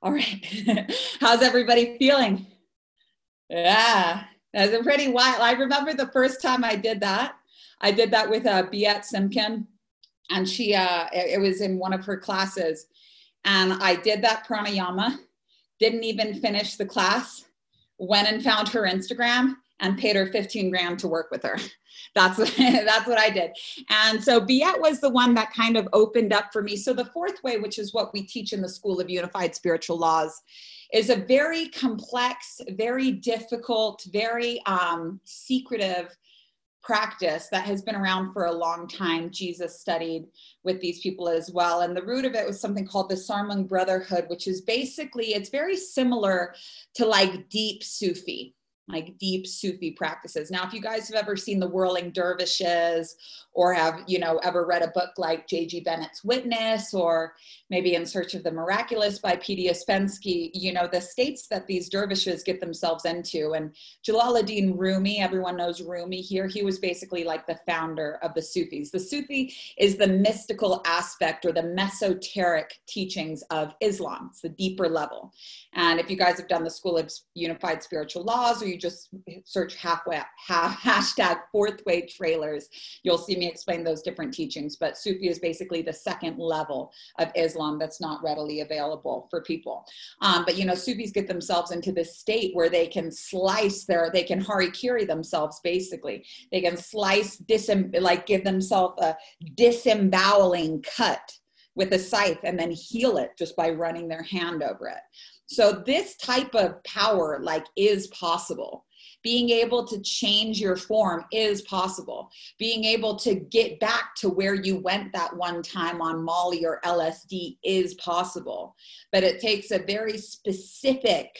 All right. How's everybody feeling? Yeah, that's a pretty wild. I remember the first time I did that. I did that with uh, Biet Simkin, and she, uh, it, it was in one of her classes. And I did that pranayama, didn't even finish the class, went and found her Instagram and paid her 15 grand to work with her. That's what, that's what I did. And so Biet was the one that kind of opened up for me. So the fourth way, which is what we teach in the School of Unified Spiritual Laws, is a very complex, very difficult, very um, secretive practice that has been around for a long time. Jesus studied with these people as well. And the root of it was something called the Sarmung Brotherhood, which is basically, it's very similar to like deep Sufi like deep Sufi practices. Now, if you guys have ever seen the Whirling Dervishes or have, you know, ever read a book like J.G. Bennett's Witness or maybe In Search of the Miraculous by P.D. Ouspensky, you know, the states that these dervishes get themselves into. And Jalaluddin Rumi, everyone knows Rumi here, he was basically like the founder of the Sufis. The Sufi is the mystical aspect or the mesoteric teachings of Islam. It's the deeper level. And if you guys have done the School of Unified Spiritual Laws or you just search halfway, ha, hashtag fourth way trailers, you'll see me explain those different teachings. But Sufi is basically the second level of Islam that's not readily available for people. Um, but you know, Sufis get themselves into this state where they can slice their, they can harikiri themselves basically. They can slice, disem, like give themselves a disemboweling cut with a scythe and then heal it just by running their hand over it. So this type of power like is possible. Being able to change your form is possible. Being able to get back to where you went that one time on Molly or LSD is possible. But it takes a very specific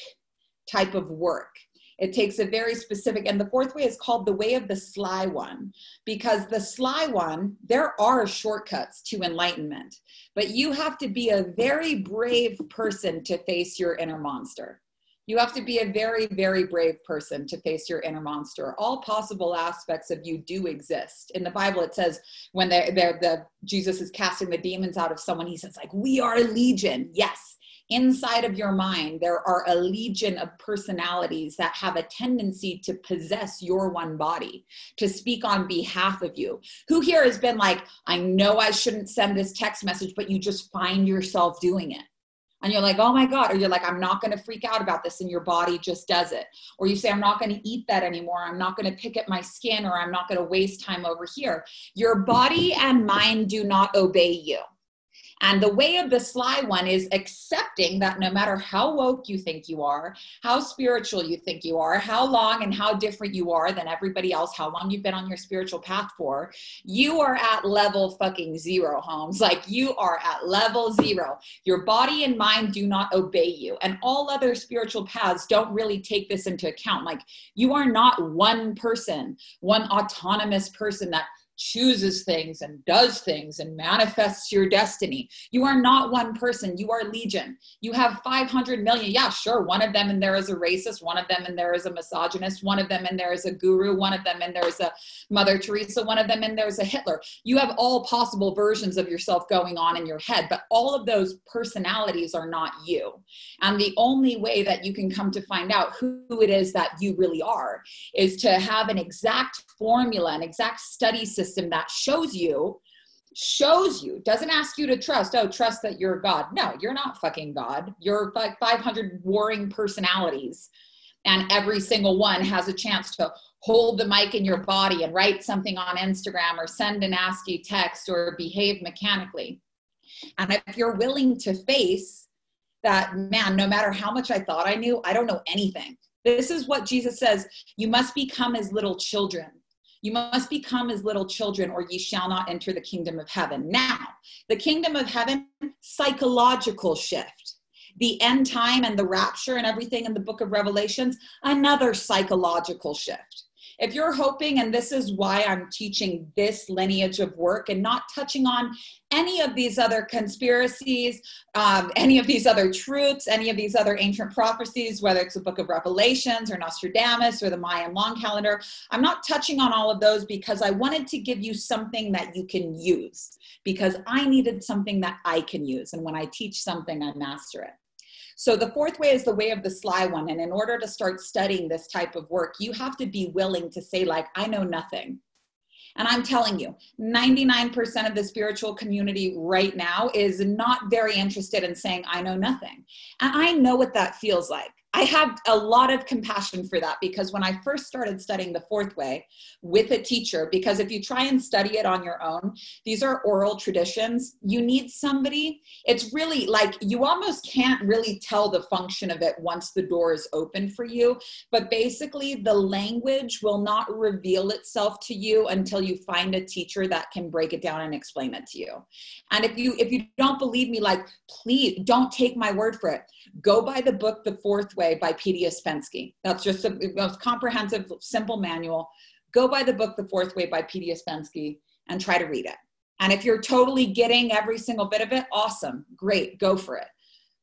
type of work. It takes a very specific, and the fourth way is called the way of the sly one, because the sly one, there are shortcuts to enlightenment, but you have to be a very brave person to face your inner monster. You have to be a very, very brave person to face your inner monster. All possible aspects of you do exist. In the Bible, it says when they're, they're, the Jesus is casting the demons out of someone, he says, like, we are a legion. Yes, inside of your mind, there are a legion of personalities that have a tendency to possess your one body, to speak on behalf of you. Who here has been like, I know I shouldn't send this text message, but you just find yourself doing it? and you're like, oh my God, or you're like, I'm not going to freak out about this, and your body just does it. Or you say, I'm not going to eat that anymore. I'm not going to pick at my skin, or I'm not going to waste time over here. Your body and mind do not obey you. And the way of the sly one is accepting that no matter how woke you think you are, how spiritual you think you are, how long and how different you are than everybody else, how long you've been on your spiritual path for, you are at level fucking zero, Holmes. Like you are at level zero. Your body and mind do not obey you. And all other spiritual paths don't really take this into account. Like you are not one person, one autonomous person that chooses things and does things and manifests your destiny. You are not one person, you are legion. You have 500 million. Yeah, sure, one of them in there is a racist, one of them in there is a misogynist, one of them in there is a guru, one of them in there is a Mother Teresa, one of them in there is a Hitler. You have all possible versions of yourself going on in your head, but all of those personalities are not you. And the only way that you can come to find out who it is that you really are is to have an exact formula, an exact study system system that shows you shows you doesn't ask you to trust oh trust that you're god. No you're not fucking god. You're like 500 warring personalities. And every single one has a chance to hold the mic in your body and write something on instagram or send an ascii text or behave mechanically. And if you're willing to face that man no matter how much i thought i knew i don't know anything. This is what jesus says you must become as little children you must become as little children, or ye shall not enter the kingdom of heaven. Now, the kingdom of heaven, psychological shift. The end time and the rapture and everything in the book of Revelations, another psychological shift if you're hoping, and this is why I'm teaching this lineage of work and not touching on any of these other conspiracies, um, any of these other truths, any of these other ancient prophecies, whether it's the book of Revelations or Nostradamus or the Mayan long calendar, I'm not touching on all of those because I wanted to give you something that you can use because I needed something that I can use. And when I teach something, I master it. So the fourth way is the way of the sly one. And in order to start studying this type of work, you have to be willing to say, like, I know nothing. And I'm telling you, 99% of the spiritual community right now is not very interested in saying, I know nothing. And I know what that feels like. I have a lot of compassion for that because when I first started studying the fourth way with a teacher, because if you try and study it on your own, these are oral traditions. You need somebody. It's really like you almost can't really tell the function of it once the door is open for you. But basically, the language will not reveal itself to you until you find a teacher that can break it down and explain it to you. And if you if you don't believe me, like please don't take my word for it. Go buy the book, The Fourth Way by P.D. Ouspensky. That's just the most comprehensive, simple manual. Go buy the book, The Fourth Way by P.D. Ouspensky, and try to read it. And if you're totally getting every single bit of it, awesome, great, go for it.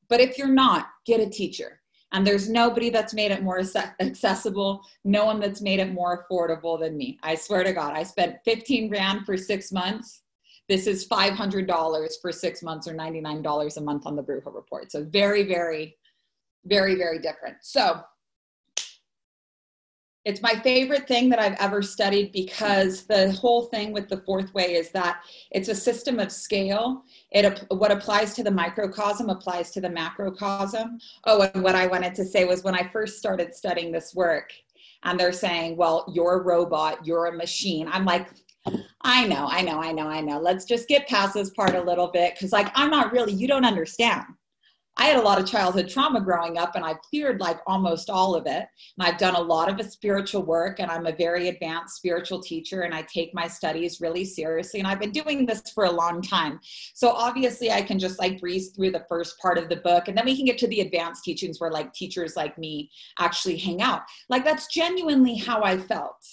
But if you're not, get a teacher. And there's nobody that's made it more accessible, no one that's made it more affordable than me. I swear to God, I spent 15 grand for six months. This is $500 for six months or $99 a month on the Bruja report. So very, very very, very different. So it's my favorite thing that I've ever studied because the whole thing with the fourth way is that it's a system of scale. It what applies to the microcosm applies to the macrocosm. Oh, and what I wanted to say was when I first started studying this work, and they're saying, "Well, you're a robot, you're a machine." I'm like, I know, I know, I know, I know. Let's just get past this part a little bit because, like, I'm not really. You don't understand. I had a lot of childhood trauma growing up and I've cleared like almost all of it. And I've done a lot of spiritual work and I'm a very advanced spiritual teacher and I take my studies really seriously. And I've been doing this for a long time. So obviously I can just like breeze through the first part of the book and then we can get to the advanced teachings where like teachers like me actually hang out. Like that's genuinely how I felt.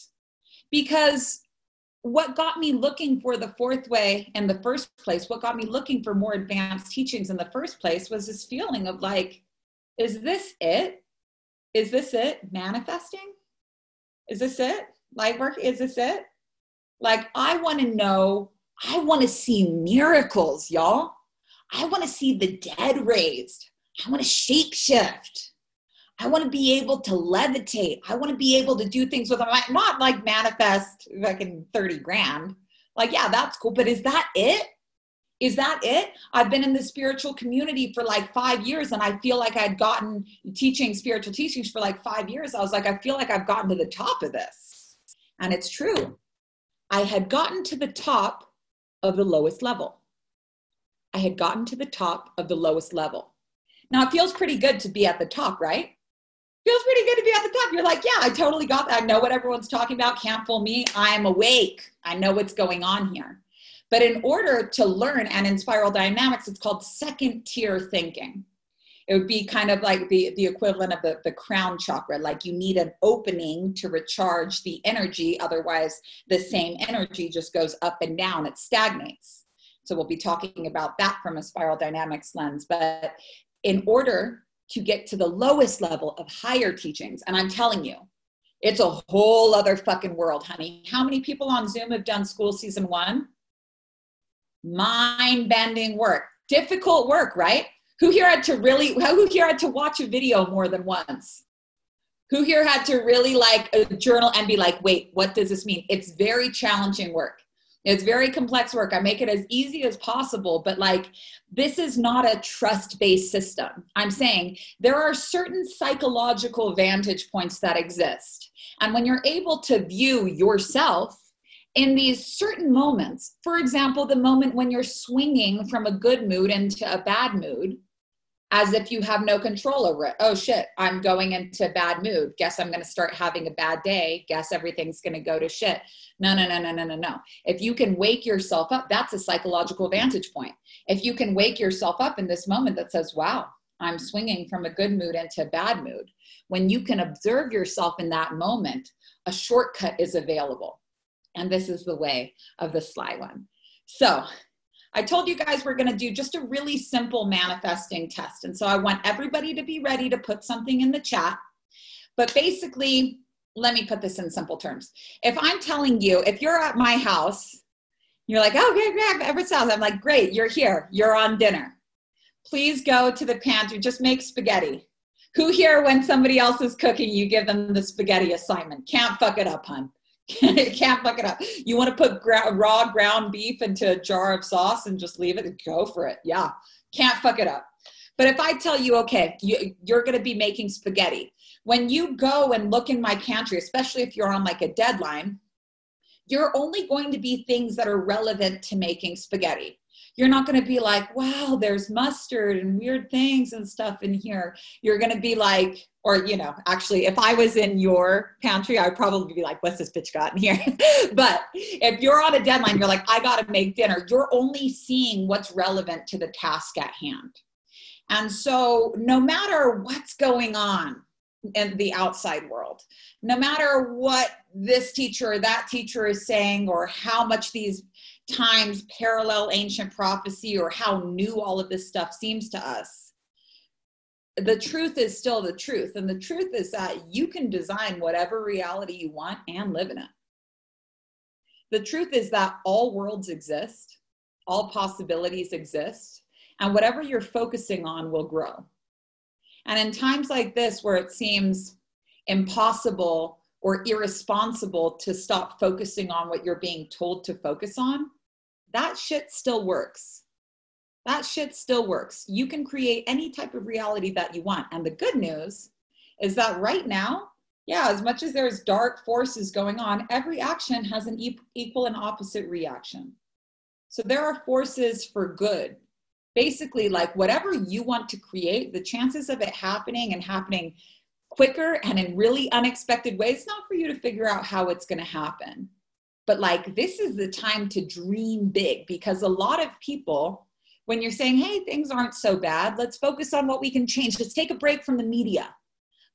Because what got me looking for the fourth way in the first place, what got me looking for more advanced teachings in the first place was this feeling of like, is this it? Is this it? Manifesting? Is this it? Light work? Is this it? Like, I want to know, I want to see miracles, y'all. I want to see the dead raised. I want to shape shift. I want to be able to levitate. I want to be able to do things with my not like manifest fucking 30 grand. Like, yeah, that's cool. But is that it? Is that it? I've been in the spiritual community for like five years and I feel like I'd gotten teaching spiritual teachings for like five years. I was like, I feel like I've gotten to the top of this. And it's true. I had gotten to the top of the lowest level. I had gotten to the top of the lowest level. Now it feels pretty good to be at the top, right? Feels pretty good to be at the top. You're like, yeah, I totally got that. I know what everyone's talking about. Can't fool me. I'm awake. I know what's going on here. But in order to learn and in spiral dynamics, it's called second tier thinking. It would be kind of like the, the equivalent of the, the crown chakra. Like you need an opening to recharge the energy. Otherwise, the same energy just goes up and down, it stagnates. So we'll be talking about that from a spiral dynamics lens. But in order to get to the lowest level of higher teachings. And I'm telling you, it's a whole other fucking world, honey. How many people on Zoom have done school season one? Mind bending work, difficult work, right? Who here had to really, who here had to watch a video more than once? Who here had to really like a journal and be like, wait, what does this mean? It's very challenging work. It's very complex work. I make it as easy as possible, but like this is not a trust based system. I'm saying there are certain psychological vantage points that exist. And when you're able to view yourself in these certain moments, for example, the moment when you're swinging from a good mood into a bad mood, as if you have no control over it. Oh shit, I'm going into bad mood. Guess I'm going to start having a bad day. Guess everything's going to go to shit. No, no, no, no, no, no, no. If you can wake yourself up, that's a psychological vantage point. If you can wake yourself up in this moment that says, wow, I'm swinging from a good mood into a bad mood, when you can observe yourself in that moment, a shortcut is available. And this is the way of the sly one. So I told you guys we're going to do just a really simple manifesting test. And so I want everybody to be ready to put something in the chat. But basically, let me put this in simple terms. If I'm telling you, if you're at my house, you're like, oh, okay, great, Everett's house. I'm like, great, you're here, you're on dinner. please go to the pantry, just make spaghetti. Who here, when somebody else is cooking, you give them the spaghetti assignment? Can't fuck it up, hun. Can't fuck it up. You want to put gra- raw ground beef into a jar of sauce and just leave it? And go for it. Yeah. Can't fuck it up. But if I tell you, okay, you, you're going to be making spaghetti, when you go and look in my pantry, especially if you're on like a deadline, you're only going to be things that are relevant to making spaghetti. You're not going to be like, wow, there's mustard and weird things and stuff in here. You're going to be like, or, you know, actually, if I was in your pantry, I'd probably be like, what's this bitch got in here? but if you're on a deadline, you're like, I got to make dinner, you're only seeing what's relevant to the task at hand. And so, no matter what's going on, in the outside world. No matter what this teacher or that teacher is saying, or how much these times parallel ancient prophecy, or how new all of this stuff seems to us, the truth is still the truth. And the truth is that you can design whatever reality you want and live in it. The truth is that all worlds exist, all possibilities exist, and whatever you're focusing on will grow. And in times like this, where it seems impossible or irresponsible to stop focusing on what you're being told to focus on, that shit still works. That shit still works. You can create any type of reality that you want. And the good news is that right now, yeah, as much as there's dark forces going on, every action has an equal and opposite reaction. So there are forces for good basically like whatever you want to create the chances of it happening and happening quicker and in really unexpected ways not for you to figure out how it's going to happen but like this is the time to dream big because a lot of people when you're saying hey things aren't so bad let's focus on what we can change let's take a break from the media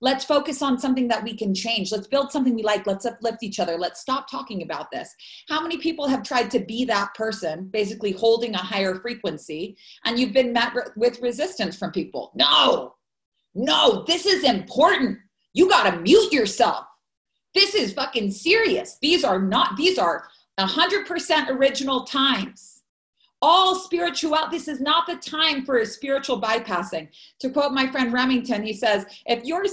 Let's focus on something that we can change. Let's build something we like. Let's uplift each other. Let's stop talking about this. How many people have tried to be that person, basically holding a higher frequency, and you've been met with resistance from people? No, no, this is important. You got to mute yourself. This is fucking serious. These are not, these are 100% original times all spiritual this is not the time for a spiritual bypassing to quote my friend remington he says if you're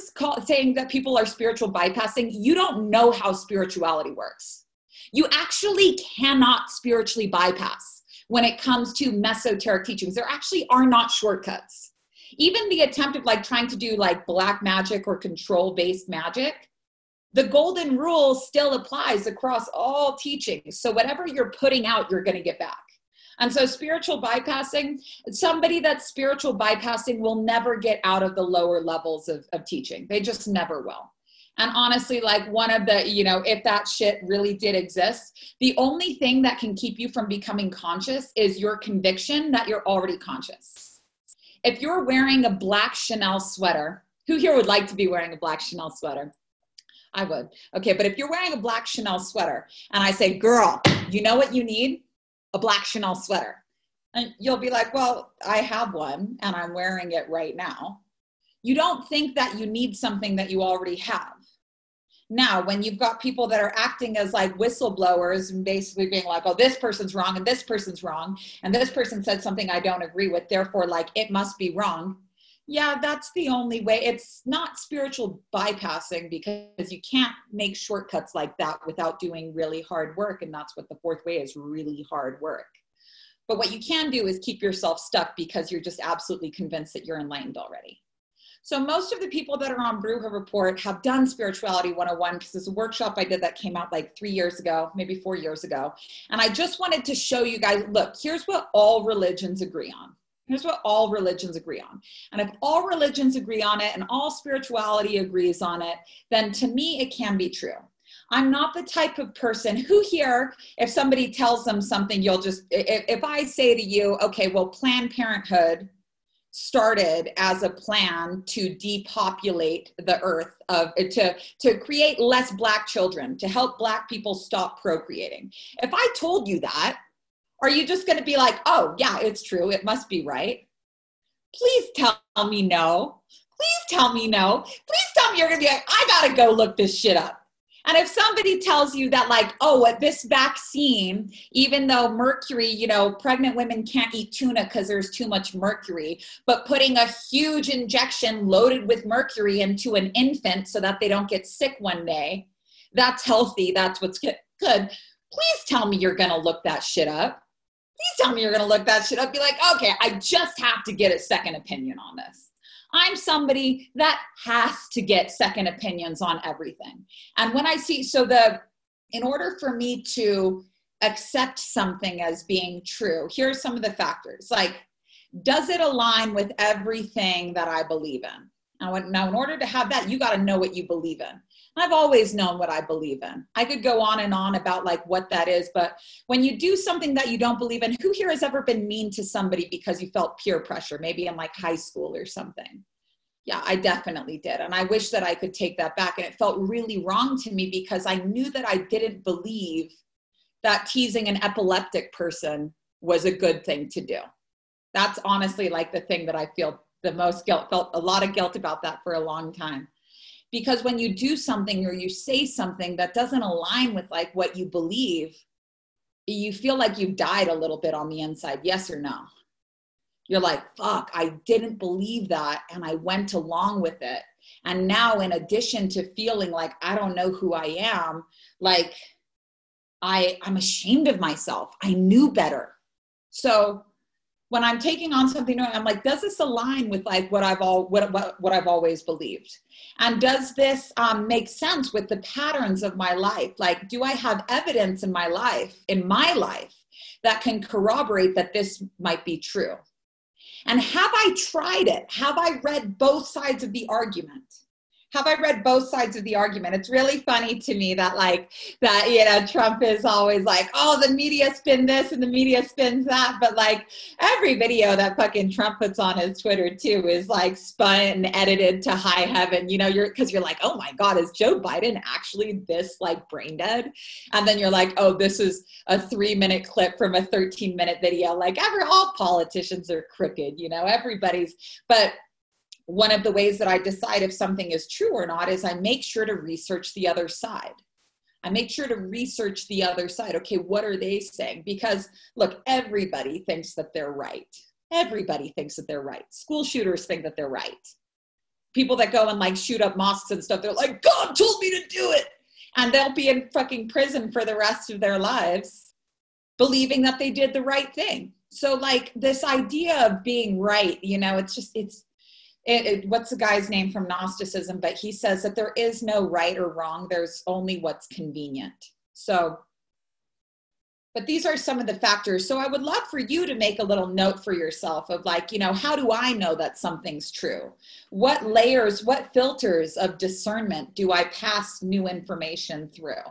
saying that people are spiritual bypassing you don't know how spirituality works you actually cannot spiritually bypass when it comes to mesoteric teachings there actually are not shortcuts even the attempt of like trying to do like black magic or control based magic the golden rule still applies across all teachings so whatever you're putting out you're going to get back and so, spiritual bypassing, somebody that's spiritual bypassing will never get out of the lower levels of, of teaching. They just never will. And honestly, like one of the, you know, if that shit really did exist, the only thing that can keep you from becoming conscious is your conviction that you're already conscious. If you're wearing a black Chanel sweater, who here would like to be wearing a black Chanel sweater? I would. Okay, but if you're wearing a black Chanel sweater and I say, girl, you know what you need? a black Chanel sweater. And you'll be like, well, I have one and I'm wearing it right now. You don't think that you need something that you already have. Now, when you've got people that are acting as like whistleblowers and basically being like, oh, this person's wrong and this person's wrong, and this person said something I don't agree with, therefore, like, it must be wrong. Yeah, that's the only way. It's not spiritual bypassing because you can't make shortcuts like that without doing really hard work. And that's what the fourth way is really hard work. But what you can do is keep yourself stuck because you're just absolutely convinced that you're enlightened already. So most of the people that are on Bruja Report have done Spirituality 101 because there's a workshop I did that came out like three years ago, maybe four years ago. And I just wanted to show you guys, look, here's what all religions agree on. Here's what all religions agree on. And if all religions agree on it and all spirituality agrees on it, then to me, it can be true. I'm not the type of person who here, if somebody tells them something, you'll just, if I say to you, okay, well, Planned Parenthood started as a plan to depopulate the earth of eh, to to create less black children to help black people stop procreating if i told you that are you just going to be like, oh, yeah, it's true. It must be right? Please tell me no. Please tell me no. Please tell me you're going to be like, I got to go look this shit up. And if somebody tells you that, like, oh, at this vaccine, even though mercury, you know, pregnant women can't eat tuna because there's too much mercury, but putting a huge injection loaded with mercury into an infant so that they don't get sick one day, that's healthy, that's what's good. Please tell me you're to look that shit up. Please tell me you're to look that shit up. Be like, okay, I just have to get a second opinion on this. I'm somebody that has to get second opinions on everything. And when I see, so the, in order for me to accept something as being true, here are some of the factors. Like, does it align with everything that I believe in? Now, in order to have that, you got to know what you believe in. I've always known what I believe in. I could go on and on about like what that is, but when you do something that you don't believe in, who here has ever been mean to somebody because you felt peer pressure, maybe in like high school or something? Yeah, I definitely did. And I wish that I could take that back. And it felt really wrong to me because I knew that I didn't believe that teasing an epileptic person was a good thing to do. That's honestly like the thing that I feel the most guilt, felt a lot of guilt about that for a long time because when you do something or you say something that doesn't align with like what you believe you feel like you've died a little bit on the inside yes or no? You're like fuck i didn't believe that and i went along with it. And now in addition to feeling like i don't know who i am like i i'm ashamed of myself. I knew better. So when I'm taking on something new, I'm like, does this align with like what I've all what what, what I've always believed? And does this um, make sense with the patterns of my life? Like, do I have evidence in my life, in my life, that can corroborate that this might be true? And have I tried it? Have I read both sides of the argument? Have I read both sides of the argument? It's really funny to me that like that you know Trump is always like, oh, the media spin this and the media spins that, but like every video that fucking Trump puts on his Twitter too is like spun and edited to high heaven. You know, you're because you're like, oh my god, is Joe Biden actually this like brain dead? And then you're like, oh, this is a three minute clip from a 13 minute video. Like every all politicians are crooked. You know, everybody's but one of the ways that I decide if something is true or not is I make sure to research the other side. I make sure to research the other side. Okay, what are they saying? Because look, everybody thinks that they're right. Everybody thinks that they're right. School shooters think that they're right. People that go and like shoot up mosques and stuff, they're like, God told me to do it. And they'll be in fucking prison for the rest of their lives, believing that they did the right thing. So, like, this idea of being right, you know, it's just, it's, it, it, what's the guy's name from Gnosticism? But he says that there is no right or wrong, there's only what's convenient. So, but these are some of the factors. So I would love for you to make a little note for yourself of like, you know, how do I know that something's true? What layers, what filters of discernment do I pass new information through?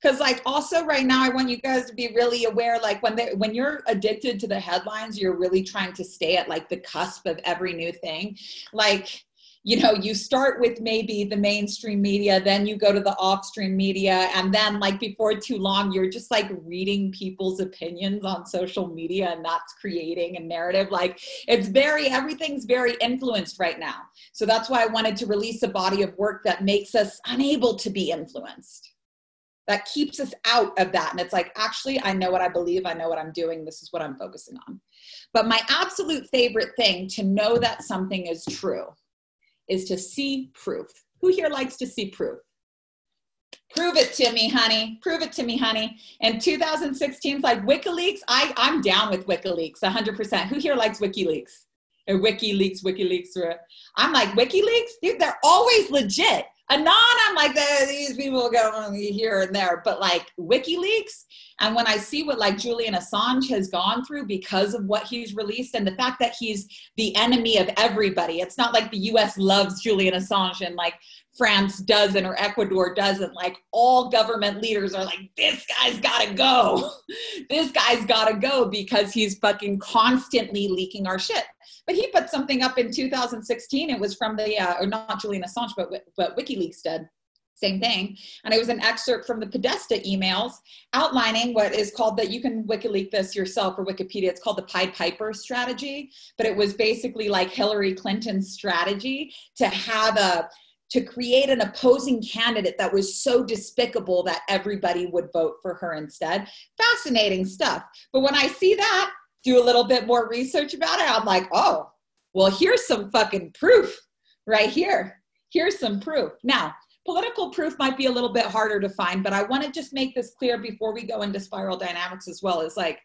Because like also right now i want you guys to be really aware like when they when you're addicted to the headlines you're really trying to stay at like the cusp of every new thing. Like you know you start with maybe the mainstream media then you go to the off-stream media and then like before too long you're just like reading people's opinions on social media and that's creating a narrative. Like it's very everything's very influenced right now. So that's why i wanted to release a body of work that makes us unable to be influenced that keeps us out of that. And it's like, actually, I know what I believe, I know what I'm doing, this is what I'm focusing on. But my absolute favorite thing to know that something is true is to see proof. Who here likes to see proof? Prove it to me, honey. Prove it to me, honey. In 2016, it's like WikiLeaks. I, I'm down with WikiLeaks 100%. Who here likes WikiLeaks? Or WikiLeaks, WikiLeaks. Uh, I'm like, WikiLeaks, dude, they're always legit. Anon, I'm like, eh, these people go here and there, but like WikiLeaks, and when I see what like Julian Assange has gone through because of what he's released and the fact that he's the enemy of everybody, it's not like the US loves Julian Assange and like France doesn't or Ecuador doesn't. Like all government leaders are like, this guy's gotta go. this guy's gotta go because he's fucking constantly leaking our shit. But he put something up in 2016. It was from the, uh, or not Julian Assange, but, but WikiLeaks did same thing. And it was an excerpt from the Podesta emails outlining what is called that you can WikiLeak this yourself or Wikipedia. It's called the Pied Piper strategy, but it was basically like Hillary Clinton's strategy to have a to create an opposing candidate that was so despicable that everybody would vote for her instead. Fascinating stuff. But when I see that, do a little bit more research about it, I'm like, oh, well, here's some fucking proof right here. Here's some proof. Now, political proof might be a little bit harder to find, but I want to just make this clear before we go into spiral dynamics as well. Is like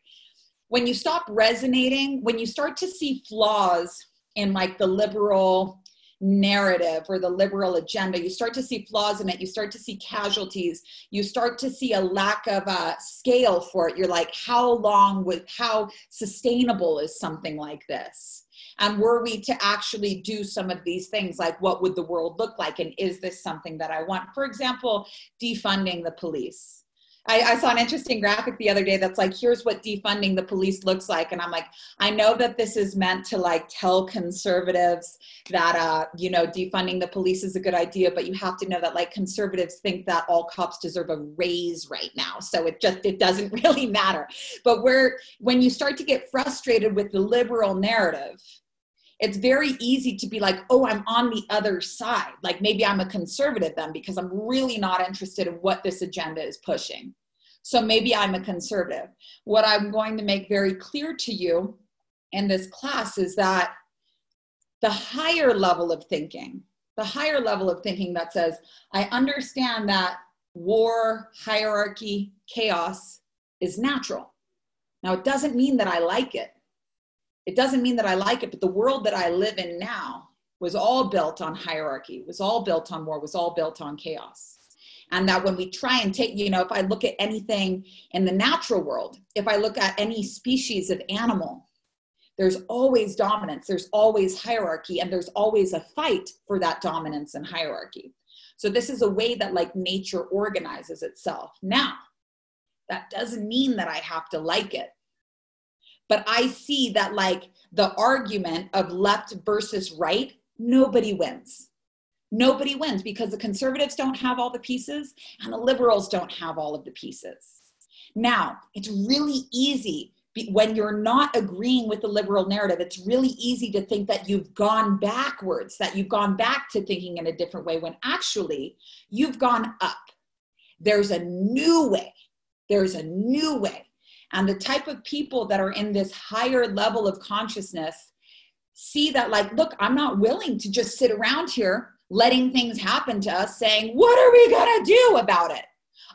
when you stop resonating, when you start to see flaws in like the liberal narrative or the liberal agenda. You start to see flaws in it. You start to see casualties. You start to see a lack of a uh, scale for it. You're like how long with how sustainable is something like this? And were we to actually do some of these things like what would the world look like? And is this something that i want? For example defunding the police I, I, saw an interesting graphic the other day that's like, here's what defunding the police looks like. And I'm like, I know that this is meant to like tell conservatives that, uh, you know, defunding the police is a good idea, but you have to know that like conservatives think that all cops deserve a raise right now. So it just, it doesn't really matter. But where, when you start to get frustrated with the liberal narrative, it's very easy to be like, oh, I'm on the other side. Like maybe I'm a conservative then because I'm really not interested in what this agenda is pushing. So maybe I'm a conservative. What I'm going to make very clear to you in this class is that the higher level of thinking, the higher level of thinking that says, I understand that war, hierarchy, chaos is natural. Now, it doesn't mean that I like it. It doesn't mean that I like it, but the world that I live in now was all built on hierarchy, was all built on war, was all built on chaos. And that when we try and take, you know, if I look at anything in the natural world, if I look at any species of animal, there's always dominance, there's always hierarchy, and there's always a fight for that dominance and hierarchy. So this is a way that like nature organizes itself. Now, that doesn't mean that I have to like it. But I see that, like, the argument of left versus right, nobody wins. Nobody wins because the conservatives don't have all the pieces and the liberals don't have all of the pieces. Now, it's really easy when you're not agreeing with the liberal narrative, it's really easy to think that you've gone backwards, that you've gone back to thinking in a different way, when actually you've gone up. There's a new way. There's a new way. And the type of people that are in this higher level of consciousness see that, like, look, I'm not willing to just sit around here letting things happen to us saying, what are we going to do about it?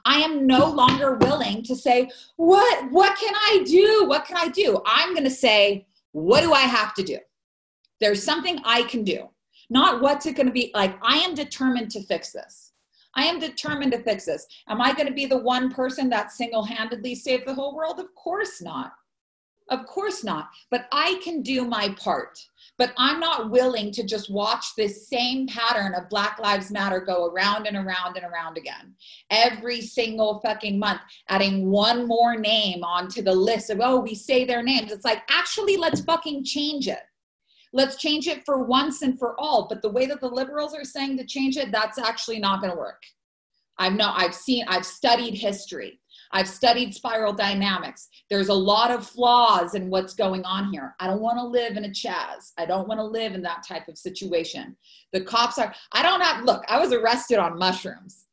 I am no longer willing to say, what, what can I do? What can I do? I'm going to say, what do I have to do? There's something I can do. Not what's it going to be like. I am determined to fix this. I am determined to fix this. Am I going to be the one person that single handedly saved the whole world? Of course not. Of course not. But I can do my part. But I'm not willing to just watch this same pattern of Black Lives Matter go around and around and around again. Every single fucking month, adding one more name onto the list of, oh, we say their names. It's like, actually, let's fucking change it. Let's change it for once and for all. But the way that the liberals are saying to change it, that's actually not going to work. I've no, I've seen, I've studied history. I've studied spiral dynamics. There's a lot of flaws in what's going on here. I don't want to live in a Chaz. I don't want to live in that type of situation. The cops are, I don't have, look, I was arrested on mushrooms.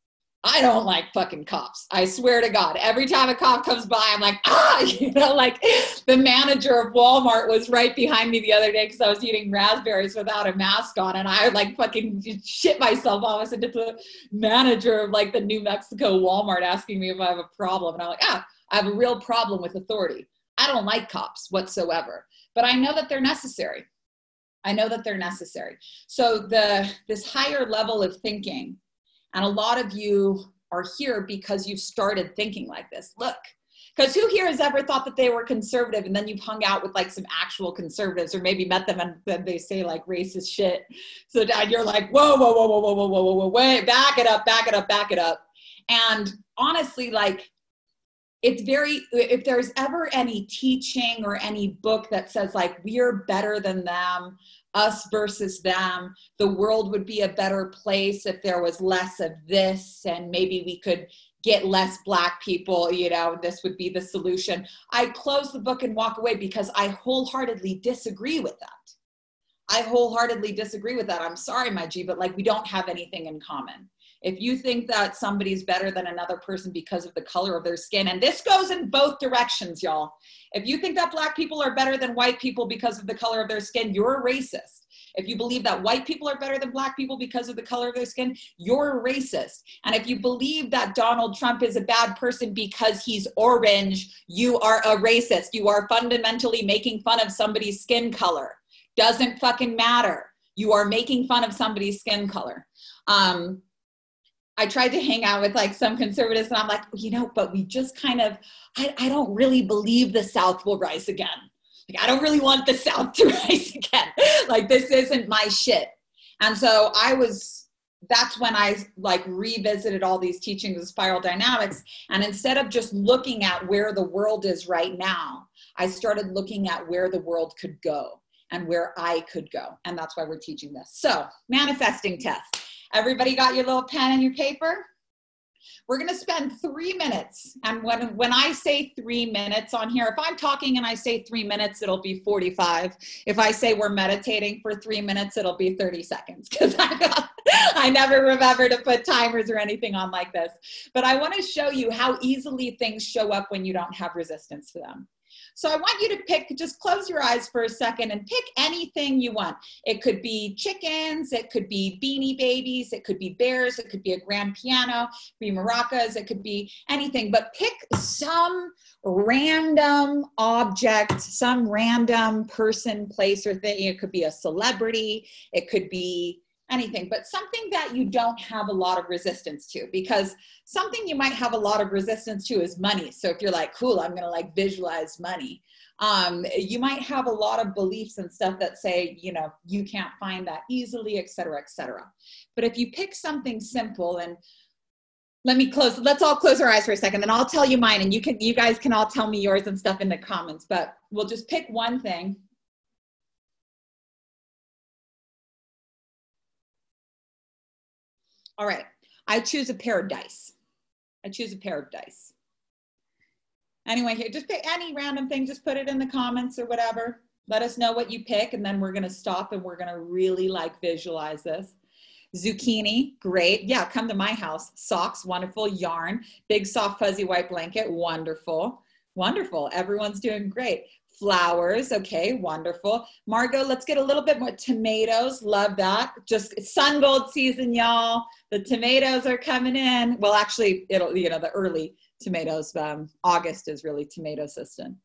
I don't like fucking cops. I swear to God. Every time a cop comes by, I'm like, ah, you know, like the manager of Walmart was right behind me the other day because I was eating raspberries without a mask on. And I like fucking shit myself almost into the manager of like the New Mexico Walmart asking me if I have a problem. And I'm like, ah, I have a real problem with authority. I don't like cops whatsoever, but I know that they're necessary. I know that they're necessary. So the this higher level of thinking and a lot of you are here because you've started thinking like this. Look, because who here has ever thought that they were conservative and then you've hung out with like some actual conservatives or maybe met them and then they say like racist shit. So dad, you're like, whoa, whoa, whoa, whoa, whoa, whoa, whoa, whoa, wait, back it up, back it up, back it up. And honestly, like it's very if there's ever any teaching or any book that says like we're better than them us versus them. The world would be a better place if there was less of this, and maybe we could get less black people, you know, this would be the solution. I close the book and walk away because I wholeheartedly disagree with that. I wholeheartedly disagree with that. I'm sorry, my G, but like we don't have anything in common. If you think that somebody's better than another person because of the color of their skin, and this goes in both directions, y'all. If you think that black people are better than white people because of the color of their skin, you're a racist. If you believe that white people are better than black people because of the color of their skin, you're a racist. And if you believe that Donald Trump is a bad person because he's orange, you are a racist. You are fundamentally making fun of somebody's skin color. Doesn't fucking matter. You are making fun of somebody's skin color. Um, I tried to hang out with like some conservatives, and I'm like, you know, but we just kind of, I, I don't really believe the South will rise again. Like, I don't really want the South to rise again. like, this isn't my shit. And so I was, that's when I like revisited all these teachings of spiral dynamics. And instead of just looking at where the world is right now, I started looking at where the world could go and where I could go. And that's why we're teaching this. So, manifesting test. Everybody got your little pen and your paper? We're going to spend three minutes. And when, when I say three minutes on here, if I'm talking and I say three minutes, it'll be 45. If I say we're meditating for three minutes, it'll be 30 seconds because I, I never remember to put timers or anything on like this. But I want to show you how easily things show up when you don't have resistance to them. So I want you to pick, just close your eyes for a second and pick anything you want. It could be chickens, it could be beanie babies, it could be bears, it could be a grand piano, be maracas, it could be anything, but pick some random object, some random person, place, or thing. It could be a celebrity, it could be anything, but something that you don't have a lot of resistance to because something you might have a lot of resistance to is money. So if you're like, cool, I'm going to like visualize money. Um, you might have a lot of beliefs and stuff that say, you know, you can't find that easily, et cetera, et cetera. But if you pick something simple and let me close, let's all close our eyes for a second, then I'll tell you mine and you can, you guys can all tell me yours and stuff in the comments, but we'll just pick one thing All right, I choose a pair of dice. I choose a pair of dice. Anyway, here, just pick any random thing, just put it in the comments or whatever. Let us know what you pick, and then we're gonna stop and we're gonna really like visualize this. Zucchini, great. Yeah, come to my house. Socks, wonderful. Yarn, big soft fuzzy white blanket, wonderful. Wonderful. Everyone's doing great flowers. Okay, wonderful. Margot, let's get a little bit more tomatoes. Love that. Just sun gold season, y'all. The tomatoes are coming in. Well, actually, it'll, you know, the early tomatoes, um, August is really tomato season.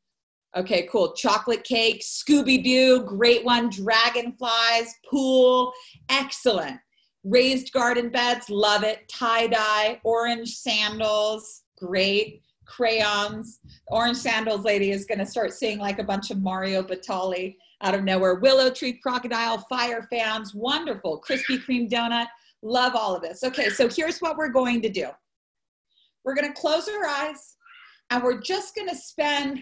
Okay, cool. Chocolate cake, Scooby Doo, great one. Dragonflies, pool, excellent. Raised garden beds, love it. Tie dye, orange sandals, great crayons. Orange sandals lady is going to start seeing like a bunch of Mario Batali out of nowhere. Willow tree crocodile, fire fans, wonderful. Krispy Kreme donut, love all of this. Okay, so here's what we're going to do. We're going to close our eyes and we're just going to spend,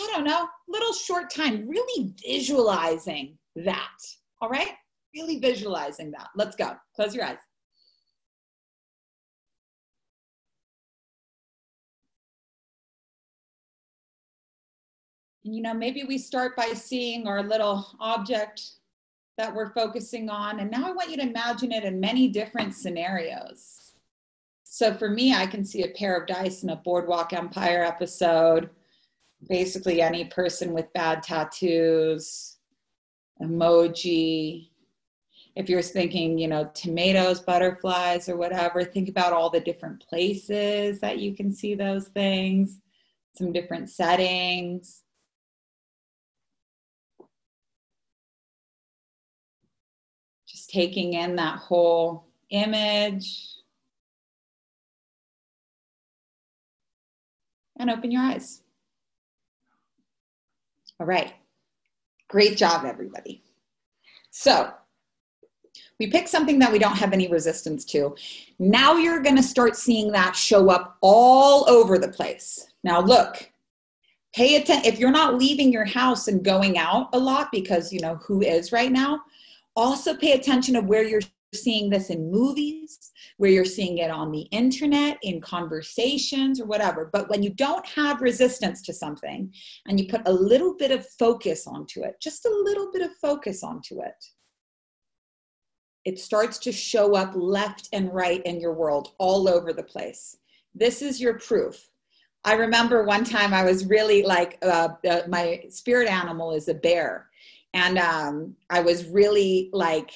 I don't know, little short time really visualizing that. All right? Really visualizing that. Let's go. Close your eyes. You know, maybe we start by seeing our little object that we're focusing on. And now I want you to imagine it in many different scenarios. So for me, I can see a pair of dice in a Boardwalk Empire episode, basically any person with bad tattoos, emoji. If you're thinking, you know, tomatoes, butterflies, or whatever, think about all the different places that you can see those things, some different settings. Taking in that whole image. And open your eyes. All right. Great job, everybody. So, we pick something that we don't have any resistance to. Now you're going to start seeing that show up all over the place. Now, look, pay attention. If you're not leaving your house and going out a lot, because you know who is right now, also pay attention of where you're seeing this in movies, where you're seeing it on the internet, in conversations or whatever. But when you don't have resistance to something and you put a little bit of focus onto it, just a little bit of focus onto it, it starts to show up left and right in your world all over the place. This is your proof. I remember one time I was really like, uh, uh, my spirit animal is a bear. And um, I was really like,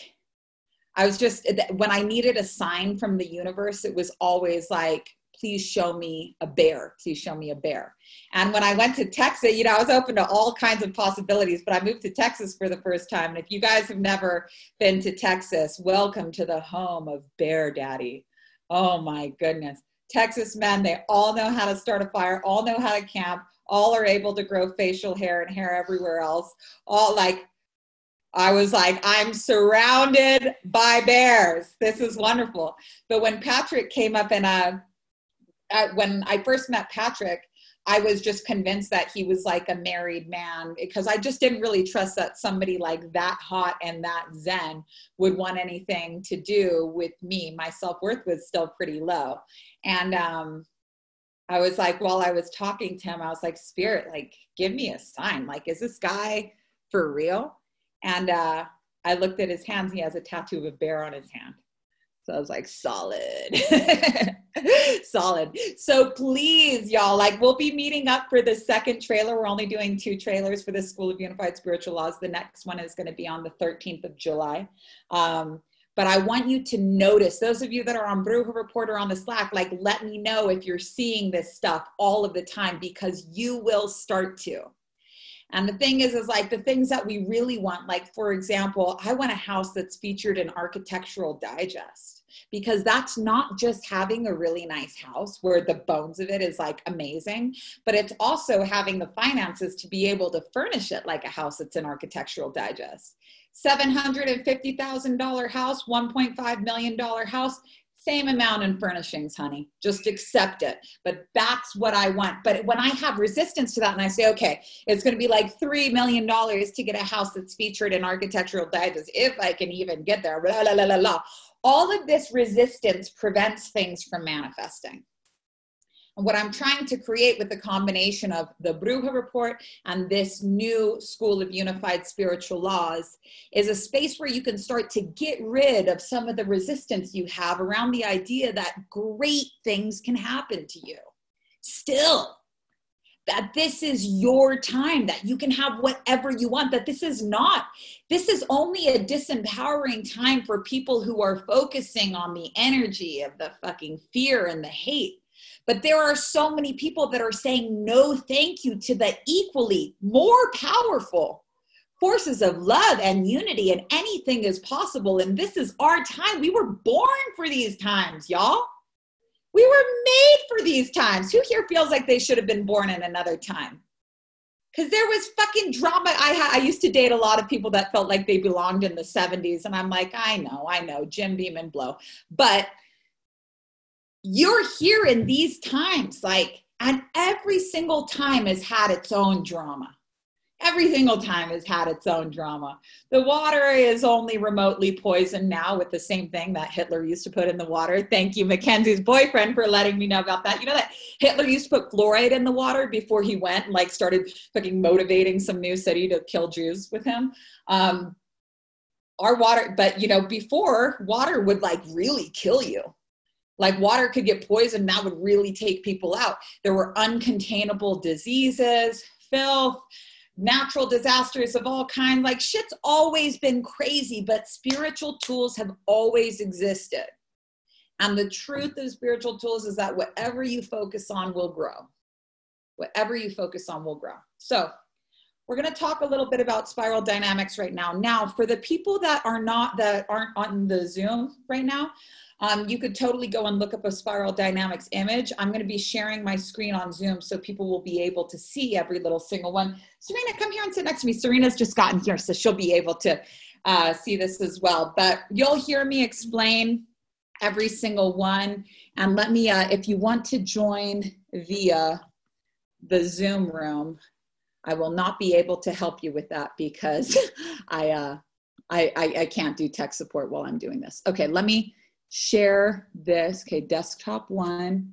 I was just, when I needed a sign from the universe, it was always like, please show me a bear. Please show me a bear. And when I went to Texas, you know, I was open to all kinds of possibilities, but I moved to Texas for the first time. And if you guys have never been to Texas, welcome to the home of Bear Daddy. Oh my goodness. Texas men, they all know how to start a fire, all know how to camp, all are able to grow facial hair and hair everywhere else. All like, I was like, I'm surrounded by bears. This is wonderful. But when Patrick came up and uh, when I first met Patrick, I was just convinced that he was like a married man because I just didn't really trust that somebody like that hot and that zen would want anything to do with me. My self worth was still pretty low. And um, I was like, while I was talking to him, I was like, Spirit, like, give me a sign. Like, is this guy for real? And uh, I looked at his hands. He has a tattoo of a bear on his hand. So I was like, solid, solid. So please, y'all, like we'll be meeting up for the second trailer. We're only doing two trailers for the School of Unified Spiritual Laws. The next one is going to be on the 13th of July. Um, but I want you to notice those of you that are on Bruja Reporter on the Slack, like let me know if you're seeing this stuff all of the time because you will start to. And the thing is, is like the things that we really want, like for example, I want a house that's featured in Architectural Digest because that's not just having a really nice house where the bones of it is like amazing, but it's also having the finances to be able to furnish it like a house that's in Architectural Digest. $750,000 house, $1.5 million house, same amount in furnishings, honey. Just accept it. But that's what I want. But when I have resistance to that and I say, okay, it's going to be like $3 million to get a house that's featured in Architectural Digest, if I can even get there, blah, blah, blah, blah, blah. All of this resistance prevents things from manifesting. What I'm trying to create with the combination of the Bruja report and this new school of unified spiritual laws is a space where you can start to get rid of some of the resistance you have around the idea that great things can happen to you. Still, that this is your time, that you can have whatever you want, that this is not, this is only a disempowering time for people who are focusing on the energy of the fucking fear and the hate but there are so many people that are saying no thank you to the equally more powerful forces of love and unity, and anything is possible. And this is our time. We were born for these times, y'all. We were made for these times. Who here feels like they should have been born in another time? Because there was fucking drama. I, ha- I used to date a lot of people that felt like they belonged in the 70s. And I'm like, I know, I know, Jim Beam and Blow. But you're here in these times like and every single time has had its own drama. Every single time has had its own drama. The water is only remotely poisoned now with the same thing that hitler used to put in the water. Thank you mackenzie's boyfriend for letting me know about that. You know that hitler used to put fluoride in the water before he went and like started fucking motivating some new city to kill jews with him? Um our water but you know before water would like really kill you like water could get poisoned that would really take people out. There were uncontainable diseases filth natural disasters of all kinds. Like shit's always been crazy but spiritual tools have always existed. And the truth of spiritual tools is that whatever you focus on will grow. Whatever you focus on will grow. So we're going to talk a little bit about spiral dynamics right now. Now for the people that are not that aren't on the zoom right now um, you could totally go and look up a spiral dynamics image. I'm going to be sharing my screen on Zoom so people will be able to see every little single one. Serena, come here and sit next to me. Serena's just gotten here, so she'll be able to uh, see this as well. But you'll hear me explain every single one. And let me, uh, if you want to join via the Zoom room, I will not be able to help you with that because I, uh, I, I, I can't do tech support while I'm doing this. Okay, let me share this. Okay, desktop one.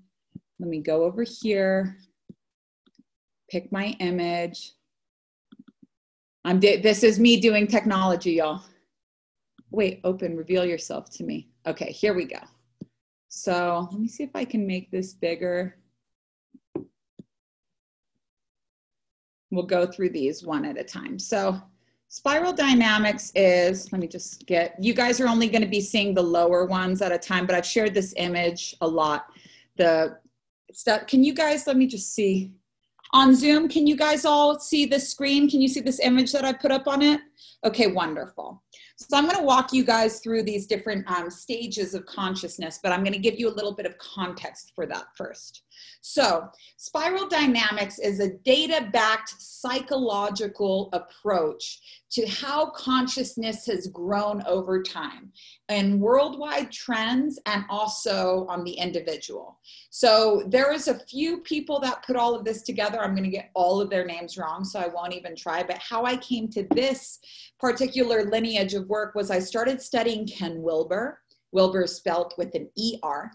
Let me go over here, pick my image. I'm this is me doing technology, y'all. Wait, open, reveal yourself to me. Okay, here we go. So let me see if I can make this bigger. We'll go through these one at a time. So spiral dynamics is, let me just get, you guys are only gonna be seeing the lower ones at a time, but I've shared this image a lot. The stuff, can you guys, let me just see. On Zoom, can you guys all see the screen? Can you see this image that I put up on it? Okay, wonderful. So I'm going to walk you guys through these different um, stages of consciousness, but I'm going to give you a little bit of context for that first. So, spiral dynamics is a data backed psychological approach to how consciousness has grown over time and worldwide trends and also on the individual. So, there is a few people that put all of this together. I'm going to get all of their names wrong, so I won't even try. But how I came to this particular lineage of work was I started studying Ken Wilber. Wilber spelt with an ER.